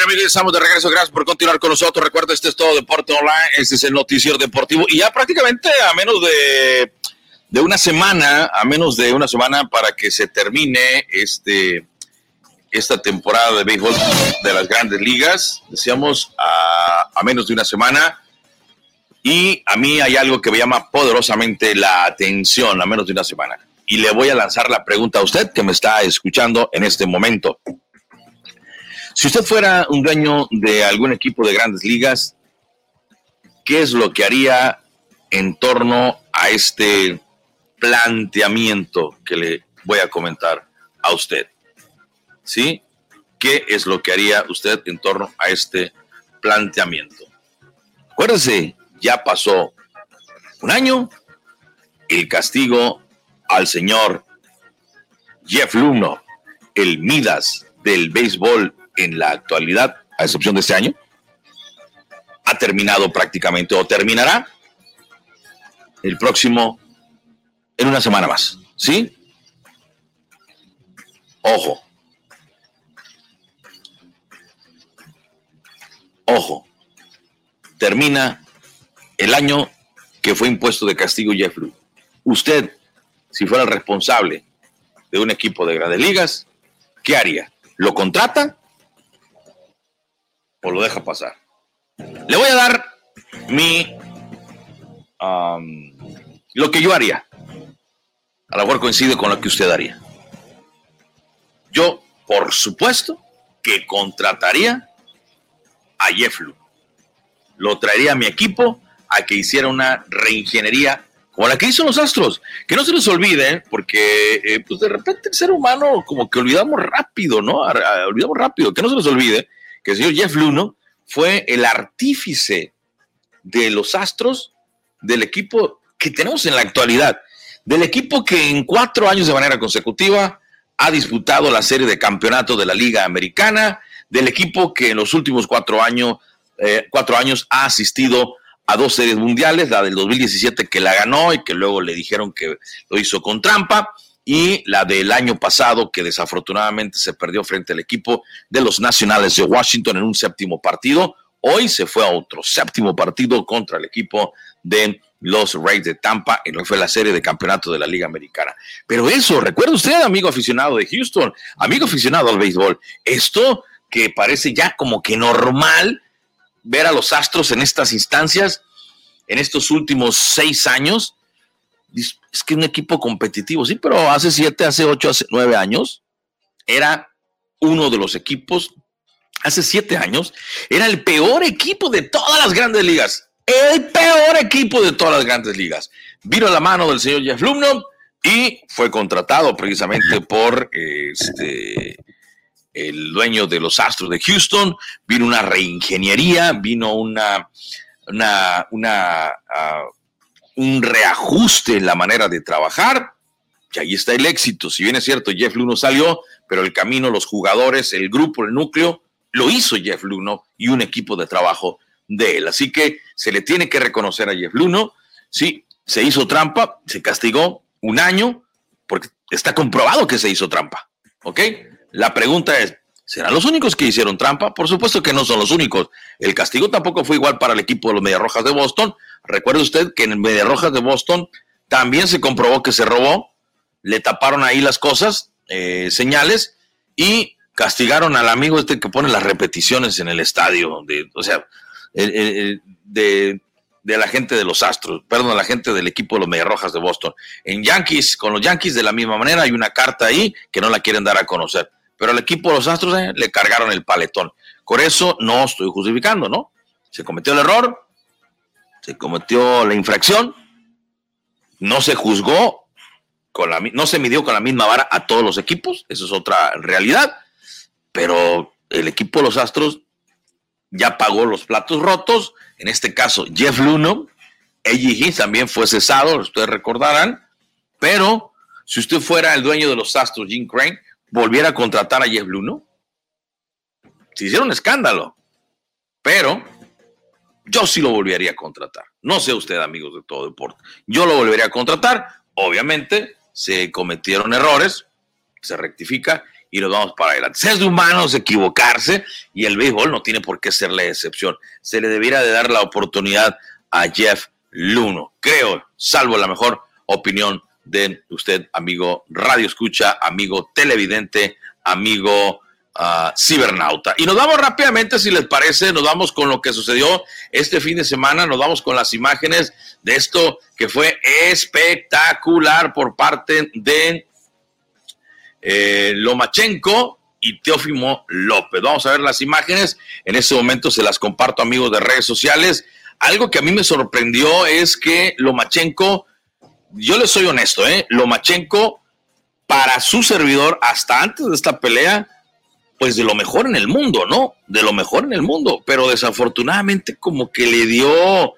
S2: Amigos, estamos de regreso. Gracias por continuar con nosotros. Recuerda, este es todo Deporte Online. Este es el noticiero deportivo. Y ya prácticamente a menos de, de una semana, a menos de una semana para que se termine este, esta temporada de béisbol de las grandes ligas. Decíamos a, a menos de una semana. Y a mí hay algo que me llama poderosamente la atención a menos de una semana. Y le voy a lanzar la pregunta a usted que me está escuchando en este momento. Si usted fuera un dueño de algún equipo de grandes ligas, ¿qué es lo que haría en torno a este planteamiento que le voy a comentar a usted? ¿Sí? ¿Qué es lo que haría usted en torno a este planteamiento? Acuérdese, ya pasó un año, el castigo al señor Jeff Luno, el Midas del béisbol en la actualidad, a excepción de este año, ha terminado prácticamente o terminará el próximo en una semana más. ¿Sí? Ojo. Ojo. Termina el año que fue impuesto de castigo Jeffrey. Usted, si fuera el responsable de un equipo de grandes ligas, ¿qué haría? ¿Lo contrata o lo deja pasar? Le voy a dar mi lo que yo haría. A lo mejor coincide con lo que usted haría. Yo, por supuesto, que contrataría a Jefflu. Lo traería a mi equipo a que hiciera una reingeniería como la que hizo los Astros. Que no se les olvide, porque eh, pues de repente el ser humano como que olvidamos rápido, ¿no? Olvidamos rápido. Que no se les olvide que el señor Jeff Luno fue el artífice de los Astros del equipo que tenemos en la actualidad. Del equipo que en cuatro años de manera consecutiva ha disputado la serie de campeonato de la Liga Americana, del equipo que en los últimos cuatro años, eh, cuatro años ha asistido a dos series mundiales, la del 2017 que la ganó y que luego le dijeron que lo hizo con trampa, y la del año pasado que desafortunadamente se perdió frente al equipo de los Nacionales de Washington en un séptimo partido. Hoy se fue a otro séptimo partido contra el equipo de los Rays de Tampa en lo fue la serie de campeonato de la Liga Americana. Pero eso, recuerda usted, amigo aficionado de Houston, amigo aficionado al béisbol, esto que parece ya como que normal ver a los Astros en estas instancias, en estos últimos seis años, es que un equipo competitivo, sí, pero hace siete, hace ocho, hace nueve años, era uno de los equipos, hace siete años, era el peor equipo de todas las grandes ligas. El peor equipo de todas las grandes ligas. Vino a la mano del señor Jeff Lumno y fue contratado precisamente por este el dueño de los Astros de Houston, vino una reingeniería, vino una, una, ah, un reajuste en la manera de trabajar, y ahí está el éxito. Si bien es cierto, Jeff Luno salió, pero el camino, los jugadores, el grupo, el núcleo, lo hizo Jeff Luno y un equipo de trabajo de él. Así que se le tiene que reconocer a Jeff Luno. Sí, se hizo trampa, se castigó un año, porque está comprobado que se hizo trampa. ¿Ok? La pregunta es, ¿serán los únicos que hicieron trampa? Por supuesto que no son los únicos. El castigo tampoco fue igual para el equipo de los Mediarrojas de Boston. Recuerde usted que en el Mediarrojas de Boston también se comprobó que se robó, le taparon ahí las cosas, eh, señales, y castigaron al amigo este que pone las repeticiones en el estadio. De, o sea, de, la gente de los Astros, perdón, la gente del equipo de los Mediarrojas de Boston. En Yankees, con los Yankees de la misma manera, hay una carta ahí que no la quieren dar a conocer. Pero al equipo de los Astros eh, le cargaron el paletón. Por eso no estoy justificando, ¿no? Se cometió el error, cometió la infracción, no se juzgó, con la, no se midió con la misma vara a todos los equipos, eso es otra realidad, pero el equipo de los Astros ya pagó los platos rotos, en este caso Jeff Luno, AJ también fue cesado, ustedes recordarán, pero si usted fuera el dueño de los Astros, Jim Crane, volviera a contratar a Jeff Luno, se hicieron escándalo, pero yo sí lo volvería a contratar. No sé usted, amigos de todo deporte. Yo lo volvería a contratar. Obviamente, se cometieron errores, se rectifica y nos vamos para adelante. Es de humanos equivocarse y el béisbol no tiene por qué ser la excepción. Se le debiera de dar la oportunidad a Jeff Luno. Creo, salvo la mejor opinión de usted, amigo radio escucha, amigo televidente, amigo uh, cibernauta. Y nos vamos rápidamente, si les parece, nos vamos con lo que sucedió este fin de semana, nos vamos con las imágenes de esto que fue espectacular por parte de eh, Lomachenko y Teófimo López. Vamos a ver las imágenes. En este momento se las comparto, amigos de redes sociales. Algo que a mí me sorprendió es que Lomachenko, yo le soy honesto, ¿eh? Lomachenko, para su servidor, hasta antes de esta pelea, pues de lo mejor en el mundo, ¿no? De lo mejor en el mundo, pero desafortunadamente como que le dio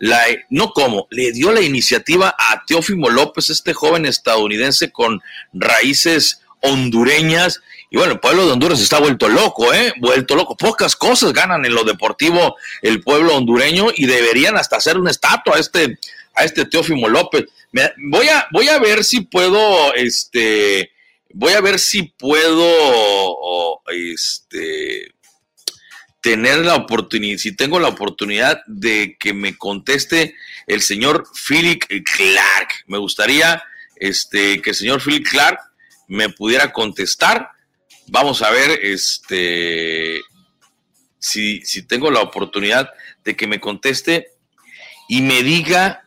S2: la, no como, le dio la iniciativa a Teófimo López, este joven estadounidense con raíces hondureñas. Y bueno, el pueblo de Honduras está vuelto loco, ¿eh? Vuelto loco. Pocas cosas ganan en lo deportivo el pueblo hondureño y deberían hasta hacer una estatua a este, a este Teófimo López. voy, a, voy a ver si puedo, este, voy a ver si puedo, este, tener la oportunidad, si tengo la oportunidad de que me conteste el señor Philip Clark. Me gustaría, este, que el señor Philip Clark me pudiera contestar. Vamos a ver este, si, tengo la oportunidad de que me conteste y me diga,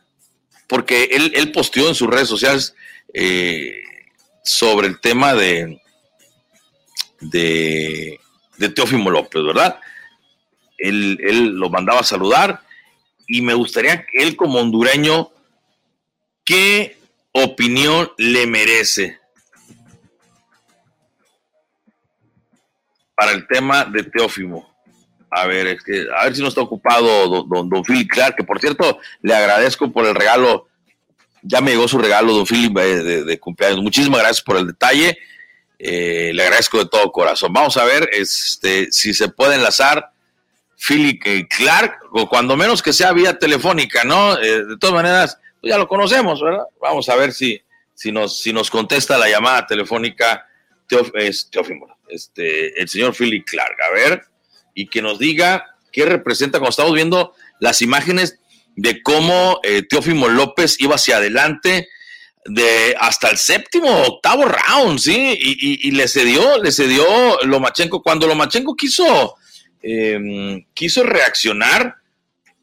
S2: porque él, él posteó en sus redes sociales eh, sobre el tema de, de, de Teófimo López, ¿verdad? Él, él lo mandaba a saludar y me gustaría que él como hondureño, ¿qué opinión le merece? para el tema de Teófimo. A ver, es que, a ver si no está ocupado don, don, Philip Clark, que por cierto le agradezco por el regalo. Ya me llegó su regalo, don Philip, eh, de, cumpleaños. Muchísimas gracias por el detalle. Eh, le agradezco de todo corazón. Vamos a ver este, si se puede enlazar Philip Clark, o cuando menos que sea vía telefónica, ¿no? Eh, de todas maneras, pues ya lo conocemos, ¿verdad? Vamos a ver si, si, nos, si nos contesta la llamada telefónica Teófimo este, el señor Philip Clark. A ver, y que nos diga qué representa cuando estamos viendo las imágenes de cómo eh, Teófimo López iba hacia adelante de hasta el séptimo, octavo round, ¿sí? Y, le cedió, le cedió Lomachenko. Cuando Lomachenko quiso, em, quiso reaccionar,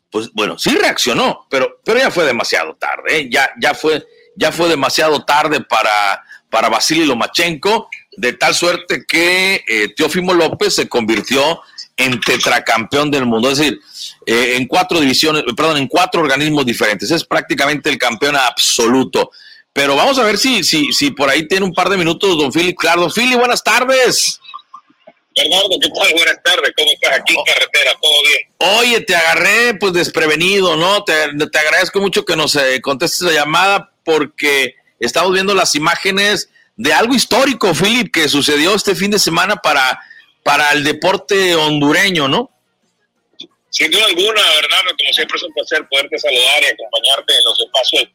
S2: pues bueno, sí reaccionó, pero, pero ya fue demasiado tarde, ¿eh? ya, ya, fue, ya fue demasiado tarde para, para Lomachenko de tal suerte que eh, Teófimo López se convirtió en tetracampeón del mundo, es decir, eh, en cuatro divisiones, perdón, en cuatro organismos diferentes, es prácticamente el campeón absoluto. Pero vamos a ver si, si, si por ahí tiene un par de minutos don Philip Claro. Philip, buenas tardes.
S15: Bernardo, ¿qué tal? Buenas tardes, ¿cómo estás aquí en carretera? ¿Todo bien?
S2: Oye, te agarré pues desprevenido, ¿no? Te, te agradezco mucho que nos eh, contestes la llamada porque estamos viendo las imágenes de algo histórico, Philip, que sucedió este fin de semana para, para el deporte hondureño, ¿no?
S15: Sin duda alguna, Bernardo, como siempre es un placer poderte saludar y acompañarte en los espacios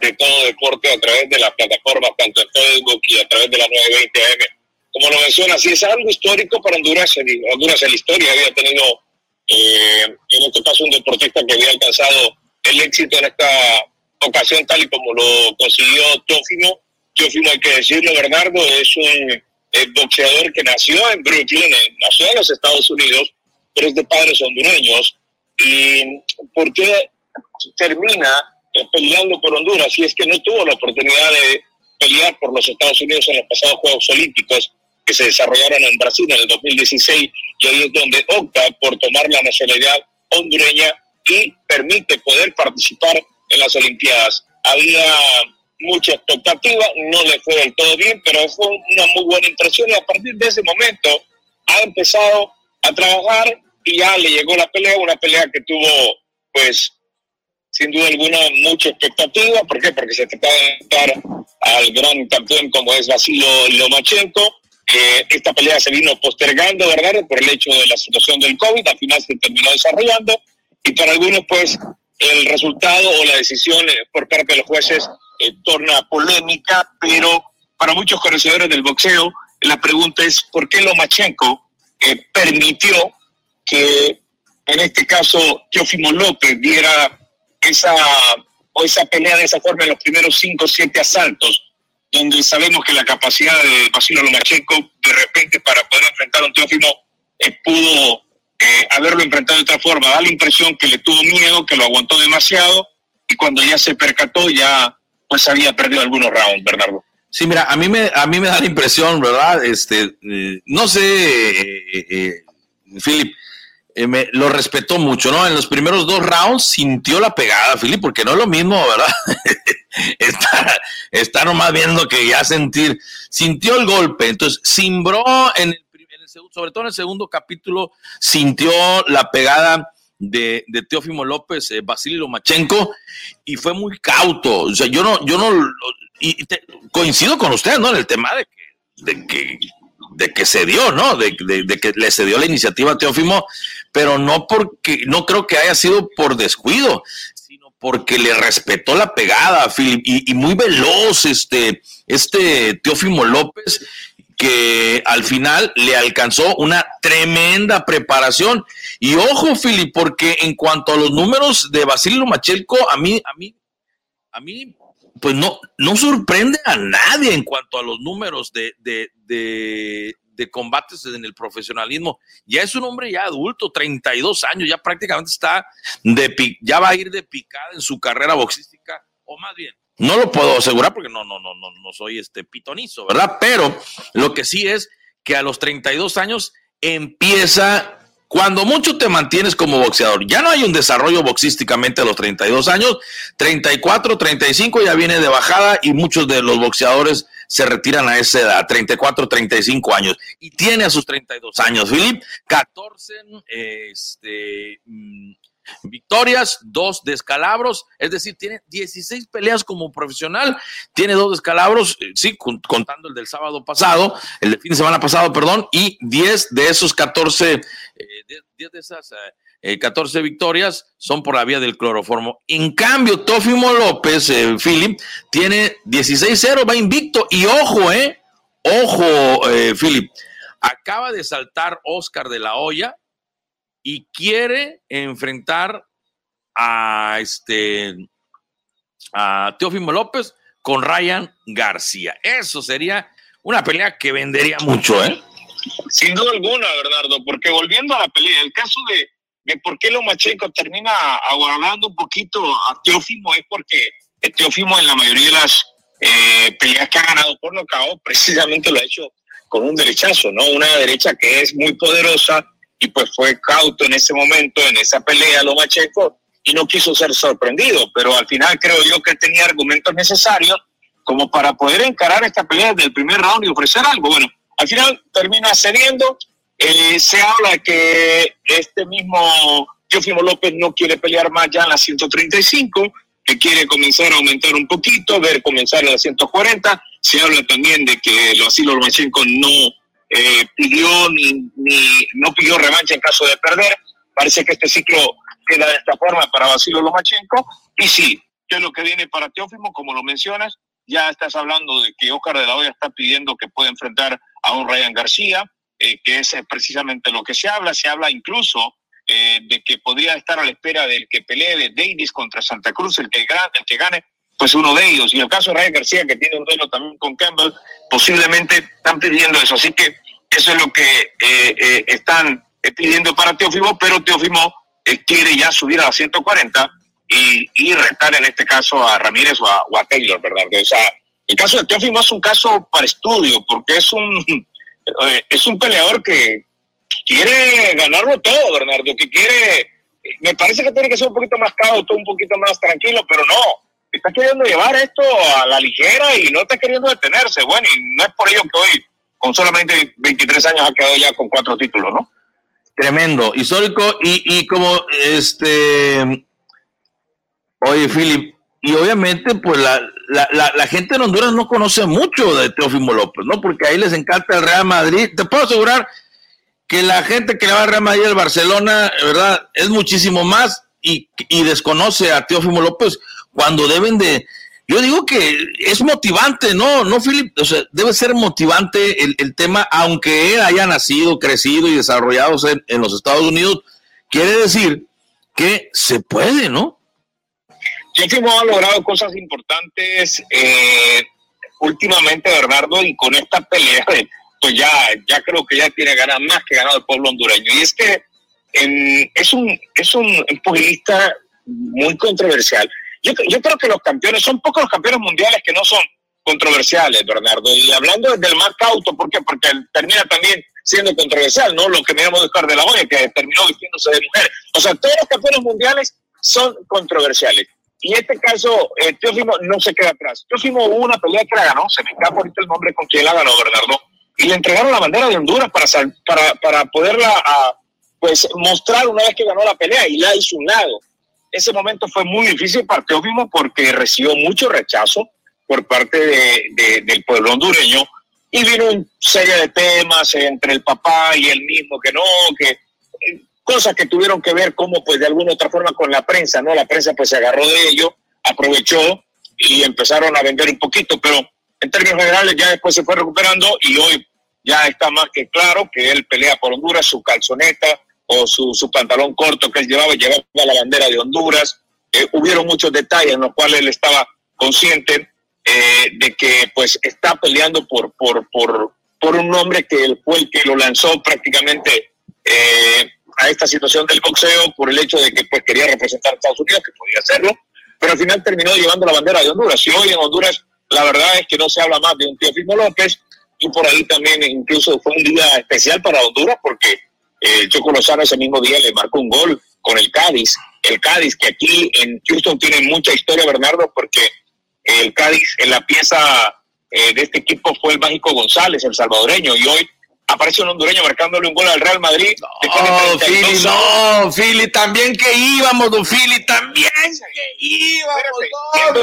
S15: de todo deporte a través de las plataformas, tanto en Facebook y a través de la 920 AM. Como lo mencionas, sí es algo histórico para Honduras. Honduras en la historia había tenido, eh, en este caso, un deportista que había alcanzado el éxito en esta ocasión, tal y como lo consiguió Tófimo Teófimo, hay que decirlo, Bernardo, es un boxeador que nació en Brooklyn, nació en los Estados Unidos, pero es de padres hondureños. ¿Y por qué termina peleando por Honduras? Y es que no tuvo la oportunidad de pelear por los Estados Unidos en los pasados Juegos Olímpicos que se desarrollaron en Brasil en el 2016, y ahí es donde opta por tomar la nacionalidad hondureña y permite poder participar en las Olimpiadas. Había mucha expectativa, no le fue del todo bien, pero fue una muy buena impresión y a partir de ese momento ha empezado a trabajar y ya le llegó la pelea, una pelea que tuvo pues sin duda alguna mucha expectativa, ¿por qué? Porque se trataba de estar al gran campeón como es Vasilo Lomachenko, esta pelea se vino postergando, ¿verdad? Por el hecho de la situación del COVID, al final se terminó desarrollando y para algunos pues el resultado o la decisión eh, por parte de los jueces eh, torna polémica, pero para muchos conocedores del boxeo, la pregunta es por qué Lomachenko eh, permitió que en este caso Teófimo López diera esa, o esa pelea de esa forma en los primeros cinco o siete asaltos, donde sabemos que la capacidad de Basilio Lomachenko de repente para poder enfrentar a un Teófimo eh, pudo haberlo enfrentado de otra forma. Da la impresión que le tuvo miedo, que lo aguantó demasiado y cuando ya se percató ya pues había perdido algunos rounds, Bernardo.
S2: Sí, mira, a mí me, a mí me da la impresión, ¿verdad? Este, eh, no sé, eh, eh, Philip, me, lo respetó mucho, ¿no? En los primeros dos rounds sintió la pegada, Philip, porque no es lo mismo, ¿verdad? está, está nomás viendo que ya sentir, sintió el golpe, entonces simbró en el, en sobre todo en el segundo capítulo, sintió la pegada de, de Teófimo López, eh, Basilio Lomachenko, y fue muy cauto. O sea, yo no, yo no, y coincido con usted, ¿no? En el tema de que, de que, se dio, ¿no? De, de, que le cedió la iniciativa a Teófimo, pero no porque, no creo que haya sido por descuido, sino porque le respetó la pegada, y muy veloz este, este Teófimo López, que al final le alcanzó una tremenda preparación. Y ojo, Philip, porque en cuanto a los números de Basilio Machelko, a mí, a mí, a mí, pues no, no sorprende a nadie en cuanto a los números de, de, de, de combates en el profesionalismo. Ya es un hombre ya adulto, 32 años, ya prácticamente está de ya va a ir de picada en su carrera boxística, o más bien, no lo puedo asegurar porque no, no, no, no, no soy este pitonizo, ¿verdad? Pero lo que sí es que a los 32 años empieza, cuando mucho te mantienes como boxeador, ya no hay un desarrollo boxísticamente a los 32 años, 34, 35 ya viene de bajada y muchos de los boxeadores se retiran a esa edad, 34, 35 años. Y tiene a sus 32 años, Philip, 14, este, mm, victorias, dos descalabros, es decir, tiene 16 peleas como profesional, tiene dos descalabros, eh, sí, contando el del sábado pasado, el de fin de semana pasado, perdón, y 10 de esos 14, eh, 10 de esas eh, 14 victorias son por la vía del cloroformo. En cambio, Tófimo López, eh, Philip, tiene 16-0, va invicto, y ojo, eh, ojo, eh, Philip, acaba de saltar Oscar de la Hoya, y quiere enfrentar a este a Teófimo López con Ryan García. Eso sería una pelea que vendería mucho, ¿eh?
S15: Sin duda alguna, Bernardo, porque volviendo a la pelea, el caso de, de por qué Lomachenko termina aguardando un poquito a Teófimo es porque Teófimo en la mayoría de las eh, peleas que ha ganado por nocaut precisamente lo ha hecho con un derechazo, ¿no? Una derecha que es muy poderosa, y pues fue cauto en ese momento, en esa pelea, Lomachenko, y no quiso ser sorprendido, pero al final creo yo que tenía argumentos necesarios como para poder encarar esta pelea desde el primer round y ofrecer algo. Bueno, al final termina cediendo, eh, se habla que este mismo Teofimo López no quiere pelear más ya en la 135, que quiere comenzar a aumentar un poquito, ver comenzar en la 140. Se habla también de que Vasilo Lomachenko no eh, pidió ni, no pidió revancha en caso de perder. Parece que este ciclo queda de esta forma para Basilio Lomachenko. Y sí, es lo que viene para Teófimo, como lo mencionas, ya estás hablando de que Oscar de la Hoya está pidiendo que pueda enfrentar a un Ryan García, eh, que es precisamente lo que se habla. Se habla incluso eh, de que podría estar a la espera del que pelee de Davis contra Santa Cruz, el que, el que gane, pues uno de ellos. Y el caso de Ryan García, que tiene un duelo también con Campbell, posiblemente están pidiendo eso. Así que eso es lo que eh, eh, están pidiendo para Teofimo, pero Teofimo eh, quiere ya subir a la 140 y, y retar en este caso a Ramírez o a, Taylor, ¿verdad? O sea, el caso de Teofimo es un caso para estudio, porque es un, es un peleador que quiere ganarlo todo, Bernardo, que quiere me parece que tiene que ser un poquito más cauto, un poquito más tranquilo, pero no, está queriendo llevar esto a la ligera y no está queriendo detenerse. Bueno, y no es por ello que hoy, con solamente 23 años, ha quedado ya con cuatro títulos, ¿no?
S2: Tremendo, histórico y, y como este... Oye, Philip, y obviamente pues la, la, la, gente en Honduras no conoce mucho de Teófimo López, ¿no? Porque ahí les encanta el Real Madrid. Te puedo asegurar que la gente que le va al Real Madrid al Barcelona, ¿verdad? Es muchísimo más y, y desconoce a Teófimo López cuando deben de... Yo digo que es motivante, ¿no? No, Philip, o sea, debe ser motivante el, el tema, aunque él haya nacido, crecido y desarrollado en, en los Estados Unidos, quiere decir que se puede, ¿no?
S15: Teófimo ha logrado cosas importantes eh, últimamente, Bernardo, y con esta pelea, pues ya, ya creo que ya tiene ganas más que ganado el pueblo hondureño. Y es que es un es un pugilista muy controversial. Yo, yo creo que los campeones, son pocos los campeones mundiales que no son controversiales, Bernardo. Y hablando desde el más cauto, ¿por qué? Porque termina también siendo controversial, ¿no? Lo que miramos de Oscar de la Hoya, que terminó vistiéndose de mujer. O sea, todos los campeones mundiales son controversiales. Y este caso, eh, Teófimo no se queda atrás. Teófimo hubo una pelea que la ganó, se me escapa ahorita el nombre con quien la ganó, Bernardo, y le entregaron la bandera de Honduras para, para, para poderla a, pues, mostrar una vez que ganó la pelea y la hizo un lado. Ese momento fue muy difícil para Teófimo porque recibió mucho rechazo por parte de, del pueblo hondureño y vino una serie de temas entre el papá y él mismo, que no, que cosas que tuvieron que ver como pues de alguna otra forma con la prensa, ¿no? La prensa pues se agarró de ello, aprovechó y empezaron a vender un poquito, pero en términos generales ya después se fue recuperando y hoy ya está más que claro que él pelea por Honduras, su calzoneta o su, su pantalón corto que él llevaba, llevaba la bandera de Honduras. Eh, hubieron muchos detalles en los cuales él estaba consciente eh, de que pues está peleando por, por, por, por un nombre que fue el que lo lanzó prácticamente eh, a esta situación del boxeo por el hecho de que pues quería representar a Estados Unidos, que podía hacerlo, pero al final terminó llevando la bandera de Honduras. Y hoy en Honduras la verdad es que no se habla más de un tío Teofimo López y por ahí también incluso fue un día especial para Honduras porque eh, Choco Lozano ese mismo día le marcó un gol con el Cádiz. El Cádiz que aquí en Houston tiene mucha historia, Bernardo, porque el Cádiz en la pieza eh, de este equipo fue el Mágico González, el salvadoreño, y hoy aparece un hondureño marcándole un gol al Real Madrid.
S2: No, Fili, no, Fili, también que íbamos, don Fili, también que íbamos, hombre.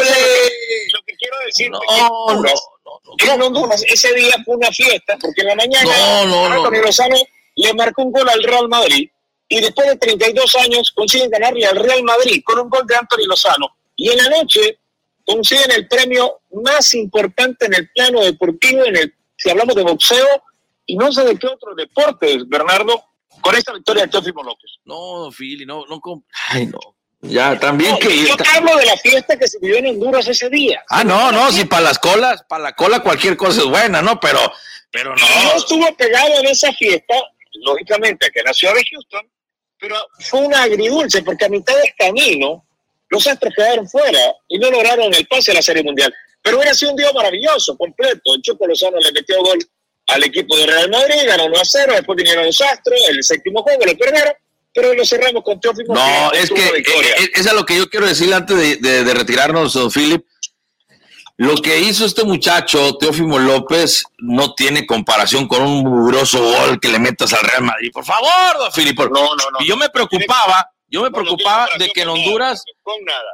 S15: Lo que quiero decir no, no, no, en Honduras ese día fue una fiesta, porque en la mañana Antonio Lozano le marcó un gol al Real Madrid y después de 32 años consiguen ganarle al Real Madrid con un gol de Anthony Lozano. Y en la noche consiguen el premio más importante en el plano deportivo, en el, si hablamos de boxeo, y no sé de qué otros deportes, Bernardo, con esta victoria de Teófimo López.
S2: No, Fili, no, no, ay, no. Ya, también que.
S15: Yo te hablo de la fiesta que se vivió en Honduras ese día.
S2: Ah, no, no, si para las colas, para la cola cualquier cosa es buena, ¿no? Pero, pero no.
S15: No estuvo pegado en esa fiesta, lógicamente, que nació de Houston, pero fue una agridulce, porque a mitad del camino los Astros quedaron fuera y no lograron el pase a la Serie Mundial. Pero hubiera sido un día maravilloso, completo. El Choco Lozano le metió gol al equipo de Real Madrid, ganó 1 a 0, después vinieron los Astros, el séptimo juego lo perdieron, pero lo cerramos con Teófimo.
S2: No, es que eh, eh, es a lo que yo quiero decir antes de, de, retirarnos, don Philip. Lo que hizo este muchacho, Teófimo López, no tiene comparación con un mugroso gol que le metas al Real Madrid. Por favor, don Philip. No, no, no. Y yo me preocupaba, yo me preocupaba de que en Honduras.
S15: Con nada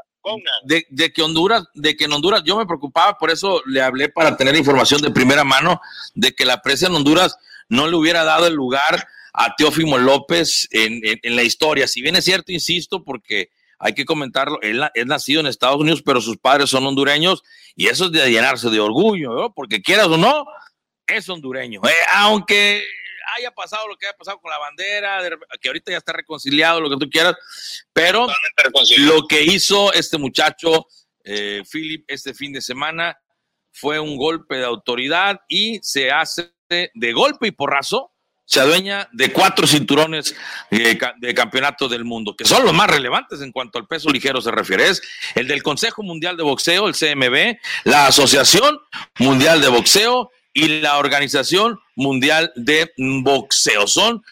S2: de, de, que Honduras, de que en Honduras, yo me preocupaba, por eso le hablé para tener información de primera mano, de que la prensa en Honduras no le hubiera dado el lugar a Teófimo López en, en, la historia. Si bien es cierto, insisto, porque hay que comentarlo, él es nacido en Estados Unidos, pero sus padres son hondureños y eso es de llenarse de orgullo, porque quieras o no, es hondureño. Eh, aunque haya pasado lo que haya pasado con la bandera, que ahorita ya está reconciliado, lo que tú quieras, pero lo que hizo este muchacho, eh, Philip, este fin de semana fue un golpe de autoridad y se hace de golpe y porrazo, se adueña de cuatro cinturones de, de, campeonato del mundo, que son los más relevantes en cuanto al peso ligero se refiere. Es el del Consejo Mundial de Boxeo, el CMB, la Asociación Mundial de Boxeo y la Organización Mundial de Boxeo. Son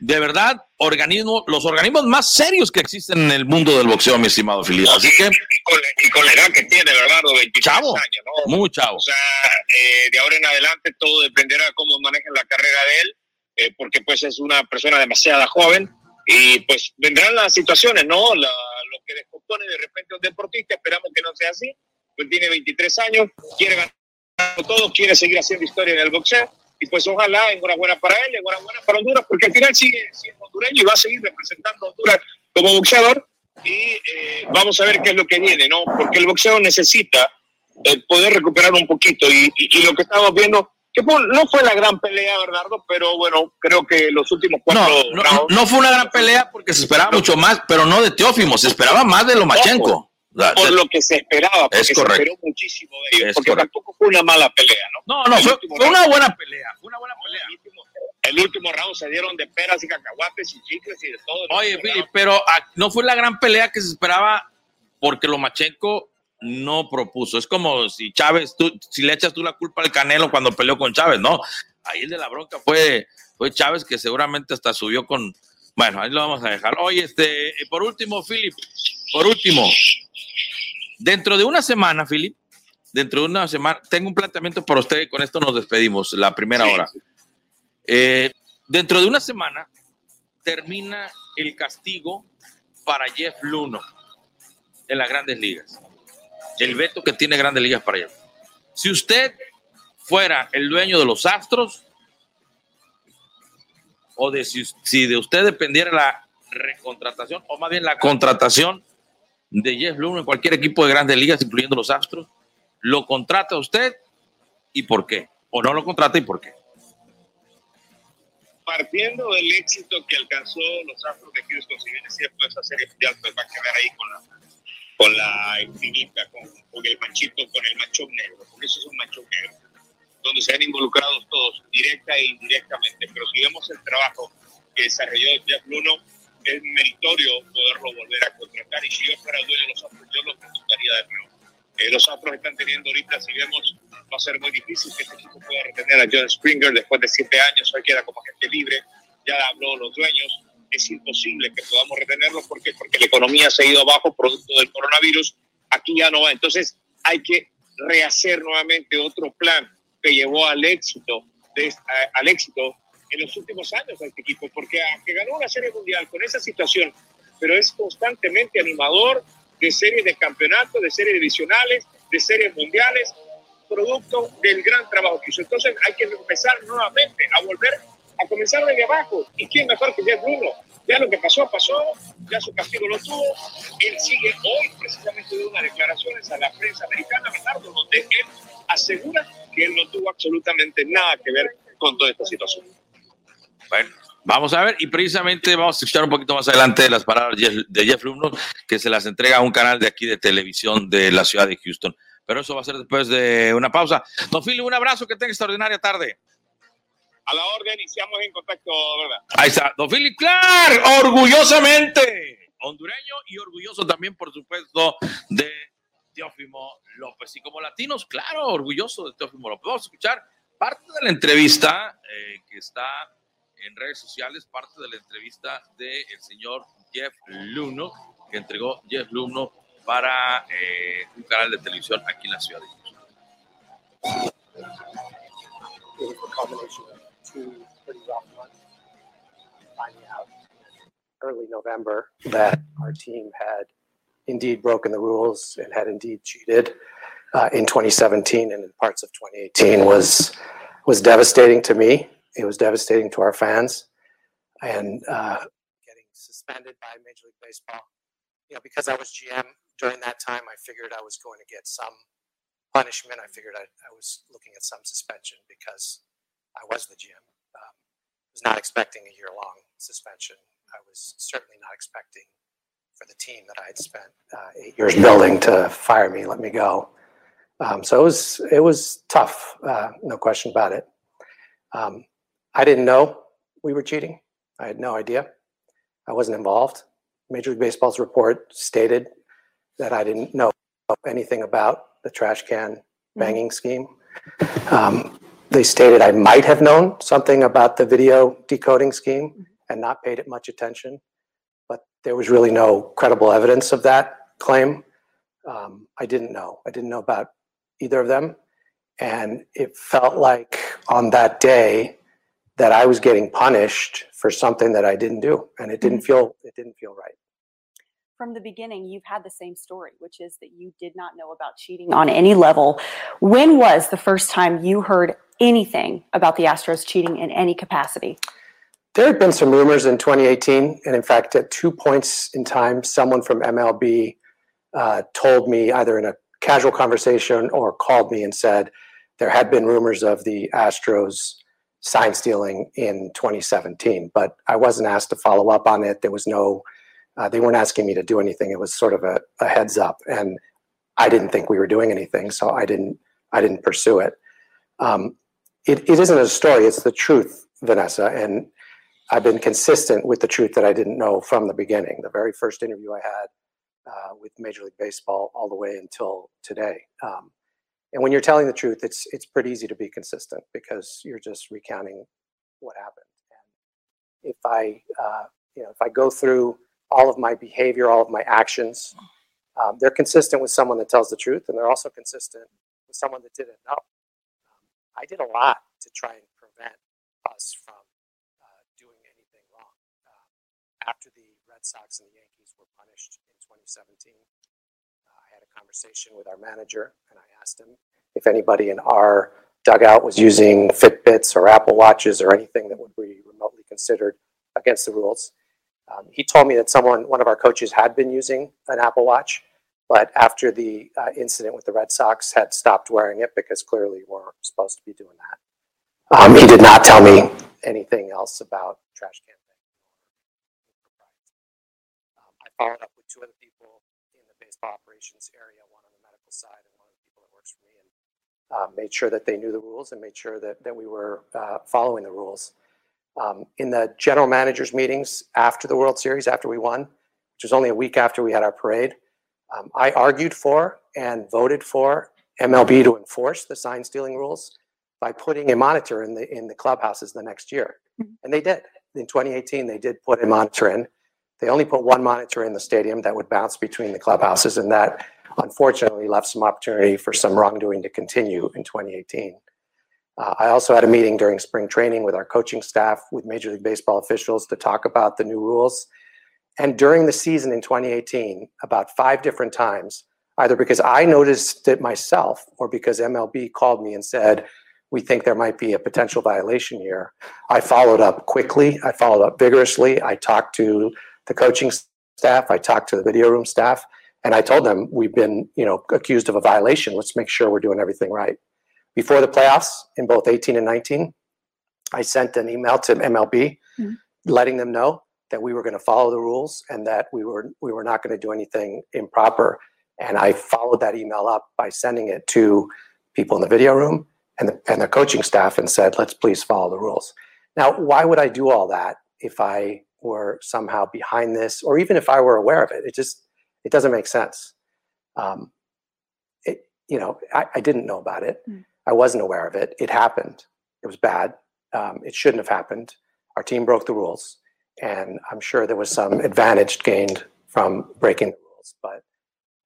S2: de verdad, organismo, los organismos más serios que existen en el mundo del boxeo, mi estimado Filipe. Así que.
S15: Y con, y con la edad que tiene, ¿verdad? Los 23
S2: Chavo,
S15: años, ¿no?
S2: muy chavo.
S15: O sea, eh, de ahora en adelante todo dependerá de cómo manejen la carrera de él, eh, porque pues es una persona demasiado joven y pues vendrán las situaciones, ¿no? La- lo que descompone de repente un deportista, esperamos que no sea así, pues tiene 23 años, quiere ganar todo, quiere seguir haciendo historia en el boxeo y pues ojalá, enhorabuena para él, enhorabuena para Honduras, porque al final sigue siendo hondureño y va a seguir representando a Honduras como boxeador y eh, vamos a ver qué es lo que viene, ¿no? Porque el boxeo necesita eh, poder recuperar un poquito y, y- y lo que estamos viendo, que fue- no fue la gran pelea, Bernardo, pero bueno, creo que los últimos cuatro
S2: No, no, fue una gran pelea porque se esperaba mucho más, pero no de Teófimo, se esperaba más de Lomachenko.
S15: por lo que se esperaba, porque
S2: Es
S15: se
S2: correcto.
S15: esperó muchísimo de ellos,
S2: Es
S15: porque
S2: correcto.
S15: tampoco fue una mala pelea, ¿no?
S2: No, no, fue, una buena pelea. Fue una buena pelea.
S15: El último, el último round se dieron de peras y cacahuates y chicles y de todo.
S2: Oye, Philip, pero ah, no fue la gran pelea que se esperaba porque Lomachenko no propuso. Es como si Chávez, tú, si le echas tú la culpa al Canelo cuando peleó con Chávez, no. Ahí el de la bronca fue, fue Chávez que seguramente hasta subió con. Bueno, ahí lo vamos a dejar. Oye, este, eh, por último, Philip, por último, dentro de una semana, Philip, dentro de una semana, tengo un planteamiento para usted y con esto nos despedimos, la primera
S15: Sí.
S2: hora. Eh, dentro de una semana termina el castigo para Jeff Luno en las grandes ligas. El veto que tiene grandes ligas para Jeff. Si usted fuera el dueño de los Astros, o de si, de usted dependiera la recontratación, o más bien la contratación de Jeff Luno en cualquier equipo de grandes ligas, incluyendo los Astros, ¿lo contrata usted y por qué? ¿O no lo contrata y por qué?
S15: partiendo del éxito que alcanzó los Astros de Houston, si bien es cierto esa serie mundial, pues va a quedar ahí con la, con la espinita, con, con el manchito, con el machón negro, porque eso es un machón negro, donde se han involucrado todos, directa e indirectamente, pero si vemos el trabajo que desarrolló Jeff Luno, es meritorio poderlo volver a contratar, y si yo fuera dueño de los Astros, yo lo contrataría de nuevo. Eh, los Astros están teniendo ahorita, si vemos, va a ser muy difícil que este equipo pueda retener a John Springer después de siete años, hoy queda como agente libre, ya habló los dueños, es imposible que podamos retenerlo porque porque la economía se ha ido abajo producto del coronavirus, aquí ya no va, entonces hay que rehacer nuevamente otro plan que llevó al éxito de, a- al éxito en los últimos años a este equipo, porque aunque ganó una serie mundial con esa situación, pero es constantemente animador de series de campeonato, de series divisionales, de series mundiales, producto del gran trabajo que hizo. Entonces hay que empezar nuevamente a volver a comenzar desde abajo. ¿Y quién mejor que Jeff Bruno? Ya lo que pasó, pasó, ya su castigo lo tuvo. Él sigue hoy precisamente de unas declaraciones a la prensa americana, Bernardo, donde él asegura que él no tuvo absolutamente nada que ver con toda esta situación.
S2: Bueno, vamos a ver, y precisamente vamos a escuchar un poquito más adelante las palabras de Jeff- Luhnow, que se las entrega a un canal de aquí de televisión de la ciudad de Houston. Pero eso va a ser después de una pausa. Don Philly, un abrazo, que tenga extraordinaria tarde.
S15: A la orden, iniciamos en contacto, ¿verdad?
S2: Ahí está, Don Philip Clark, orgullosamente hondureño y orgulloso también, por supuesto, de Teófimo López. Y como latinos, claro, orgulloso de Teófimo López. Vamos a escuchar parte de la entrevista eh, que está en redes sociales, parte de la entrevista del señor Jeff Luno, que entregó Jeff Luno para eh, un canal de televisión aquí en la ciudad de Houston.
S16: It was the combination of two pretty rough months. Finding out early November that our team had indeed broken the rules and had indeed cheated uh, in 2017 and in parts of 2018 was was devastating to me. It was devastating to our fans, and uh, getting suspended by Major League Baseball. You know, because I was GM during that time, I figured I was going to get some punishment. I figured I, I was looking at some suspension because I was the GM. Um, was not expecting a year long suspension. I was certainly not expecting for the team that I had spent uh, eight years building to fire me, let me go. Um, so it was it was tough, uh, no question about it. Um, I didn't know we were cheating. I had no idea. I wasn't involved. Major League Baseball's report stated that I didn't know anything about the trash can banging scheme. Um, they stated I might have known something about the video decoding scheme and not paid it much attention. But there was really no credible evidence of that claim. Um, I didn't know. I didn't know about either of them. And it felt like on that day that I was getting punished for something that I didn't do. And it didn't feel it didn't feel right.
S17: From the beginning, you've had the same story, which is that you did not know about cheating on any level. When was the first time you heard anything about the Astros cheating in any capacity?
S16: There had been some rumors in 2018, and in fact, at two points in time, someone from MLB uh, told me either in a casual conversation or called me and said there had been rumors of the Astros sign stealing in 2017, but I wasn't asked to follow up on it. There was no, uh, they weren't asking me to do anything. It was sort of a, a heads up, and I didn't think we were doing anything, so I didn't, I didn't pursue it. Um, it, it isn't a story; it's the truth, Vanessa, and I've been consistent with the truth that I didn't know from the beginning. The very first interview I had uh, with Major League Baseball, all the way until today. Um, and when you're telling the truth, it's it's pretty easy to be consistent because you're just recounting what happened. And if I, uh, you know, if I go through all of my behavior, all of my actions, um, they're consistent with someone that tells the truth, and they're also consistent with someone that didn't know. I did a lot to try and prevent us from uh, doing anything wrong. Uh, after the Red Sox and the Yankees were punished in 2017, I had a conversation with our manager, and I asked him if anybody in our dugout was using Fitbits or Apple Watches or anything that would be remotely considered against the rules. Um, he told me that someone, one of our coaches, had been using an Apple Watch, but after the uh, incident with the Red Sox, had stopped wearing it because clearly we weren't supposed to be doing that. Um, he did not tell me anything else about trash can. Um, I followed up with two other people in the baseball operations area, one on the medical side and one of the people that works for me, and uh, made sure that they knew the rules and made sure that, that we were uh, following the rules. Um, in the general managers meetings after the World Series, after we won, which was only a week after we had our parade, um, I argued for and voted for MLB to enforce the sign stealing rules by putting a monitor in the in the clubhouses the next year, and they did. In 2018, they did put a monitor in. They only put one monitor in the stadium that would bounce between the clubhouses, and that unfortunately left some opportunity for some wrongdoing to continue in 2018. Uh, I also had a meeting during spring training with our coaching staff, with Major League Baseball officials to talk about the new rules. And during the season in 2018, about five different times, either because I noticed it myself or because MLB called me and said, we think there might be a potential violation here. I followed up quickly. I followed up vigorously. I talked to the coaching staff. I talked to the video room staff, and I told them we've been, you know, accused of a violation. Let's make sure we're doing everything right. Before the playoffs in both 18 and 19, I sent an email to MLB
S17: Mhm.
S16: letting them know that we were going to follow the rules and that we were we were not going to do anything improper. And I followed that email up by sending it to people in the video room and the, and the coaching staff and said, let's please follow the rules. Now, why would I do all that if I were somehow behind this, or even if I were aware of it? It just it doesn't make sense. Um, it, you know, I, I didn't know about it. I wasn't aware of it. It happened. It was bad. Um, it shouldn't have happened. Our team broke the rules, and I'm sure there was some advantage gained from breaking the rules. But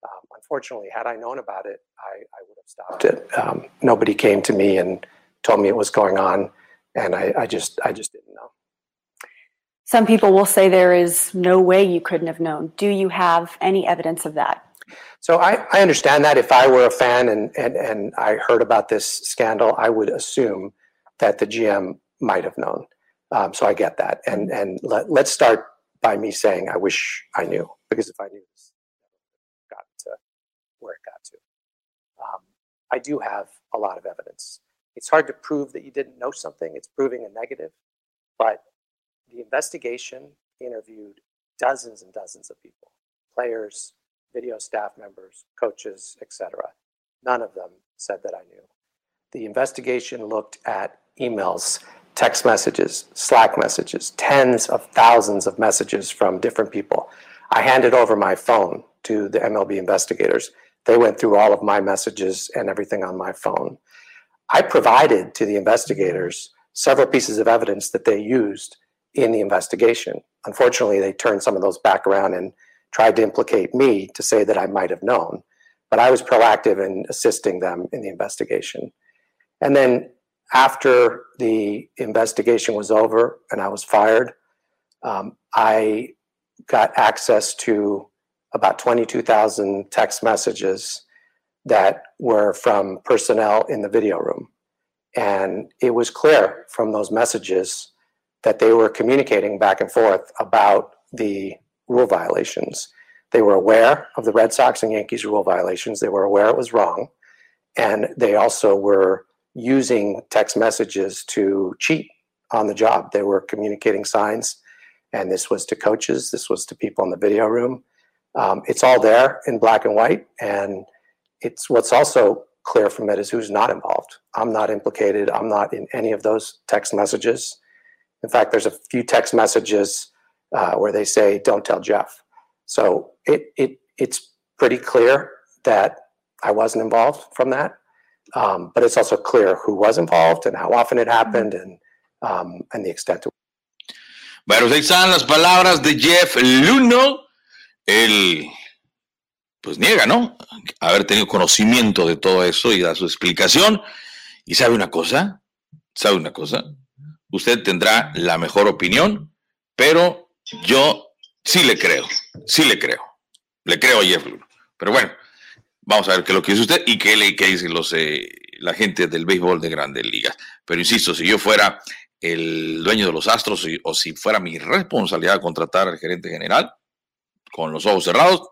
S16: um, unfortunately, had I known about it, I, I would have stopped it. Um, nobody came to me and told me it was going on, and I, I just I just didn't know.
S17: Some people will say there is no way you couldn't have known. Do you have any evidence of that?
S16: So I, I understand that if I were a fan and, and, and I heard about this scandal, I would assume that the GM might have known. Um, so I get that. And, and let, let's start by me saying I wish I knew, because if I knew this got to where it got to. Um, I do have a lot of evidence. It's hard to prove that you didn't know something, it's proving a negative, but the investigation interviewed dozens and dozens of people players, video staff members, coaches, etc. None of them said that I knew. The investigation looked at emails, text messages, Slack messages, tens of thousands of messages from different people. I handed over my phone to the MLB investigators. They went through all of my messages and everything on my phone. I provided to the investigators several pieces of evidence that they used in the investigation. Unfortunately, they turned some of those back around and tried to implicate me to say that I might have known. But I was proactive in assisting them in the investigation. And then after the investigation was over and I was fired, um, I got access to about 22,000 text messages that were from personnel in the video room. And it was clear from those messages that they were communicating back and forth about the rule violations. They were aware of the Red Sox and Yankees rule violations. They were aware it was wrong. And they also were using text messages to cheat on the job. They were communicating signs, and this was to coaches, this was to people in the video room. Um, it's all there in black and white, and it's what's also clear from it is who's not involved. I'm not implicated. I'm not in any of those text messages. In fact, there's a few text messages uh, where they say, "Don't tell Jeff." So it it it's pretty clear that I wasn't involved from that. Um, but it's also clear who was involved and how often it happened and um, and the extent to
S2: Bueno, ahí están las palabras de Jeff Luno. Él, pues niega, ¿no? Haber tenido conocimiento de todo eso y da su explicación. Y sabe una cosa, sabe una cosa, usted tendrá la mejor opinión, pero yo sí le creo, sí le creo. Le creo a Jeff Luno. Pero bueno, vamos a ver qué es lo que dice usted y qué, le, dicen los, eh, la gente del béisbol de grandes ligas. Pero insisto, si yo fuera el dueño de los Astros o si fuera mi responsabilidad contratar al gerente general, con los ojos cerrados,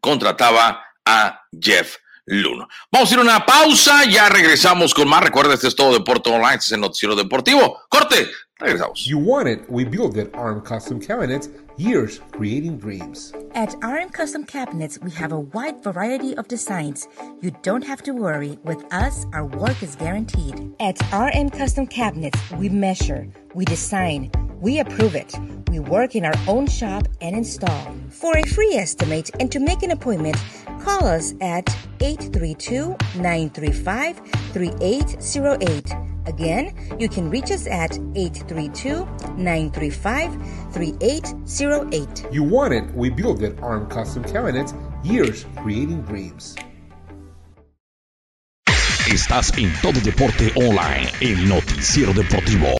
S2: contrataba a Jeff Luno. Vamos a ir a una pausa, ya regresamos con más. Recuerda, este es todo Deporte Online, este es el noticiero deportivo. Corte, regresamos.
S3: You want it, we build it. Arm Custom Cabinets, years creating dreams.
S4: At RM Custom Cabinets, we have a wide variety of designs. You don't have to worry. With us, our work is guaranteed. At RM Custom Cabinets, we measure, we design, we approve it. We work in our own shop and install. For a free estimate and to make an appointment, call us at 832 935 3808. Again, you can reach us at 832 935 3808.
S3: You want it, we build it. Arm Custom Cabinets, years creating dreams.
S1: Estás en todo deporte online, el noticiero deportivo.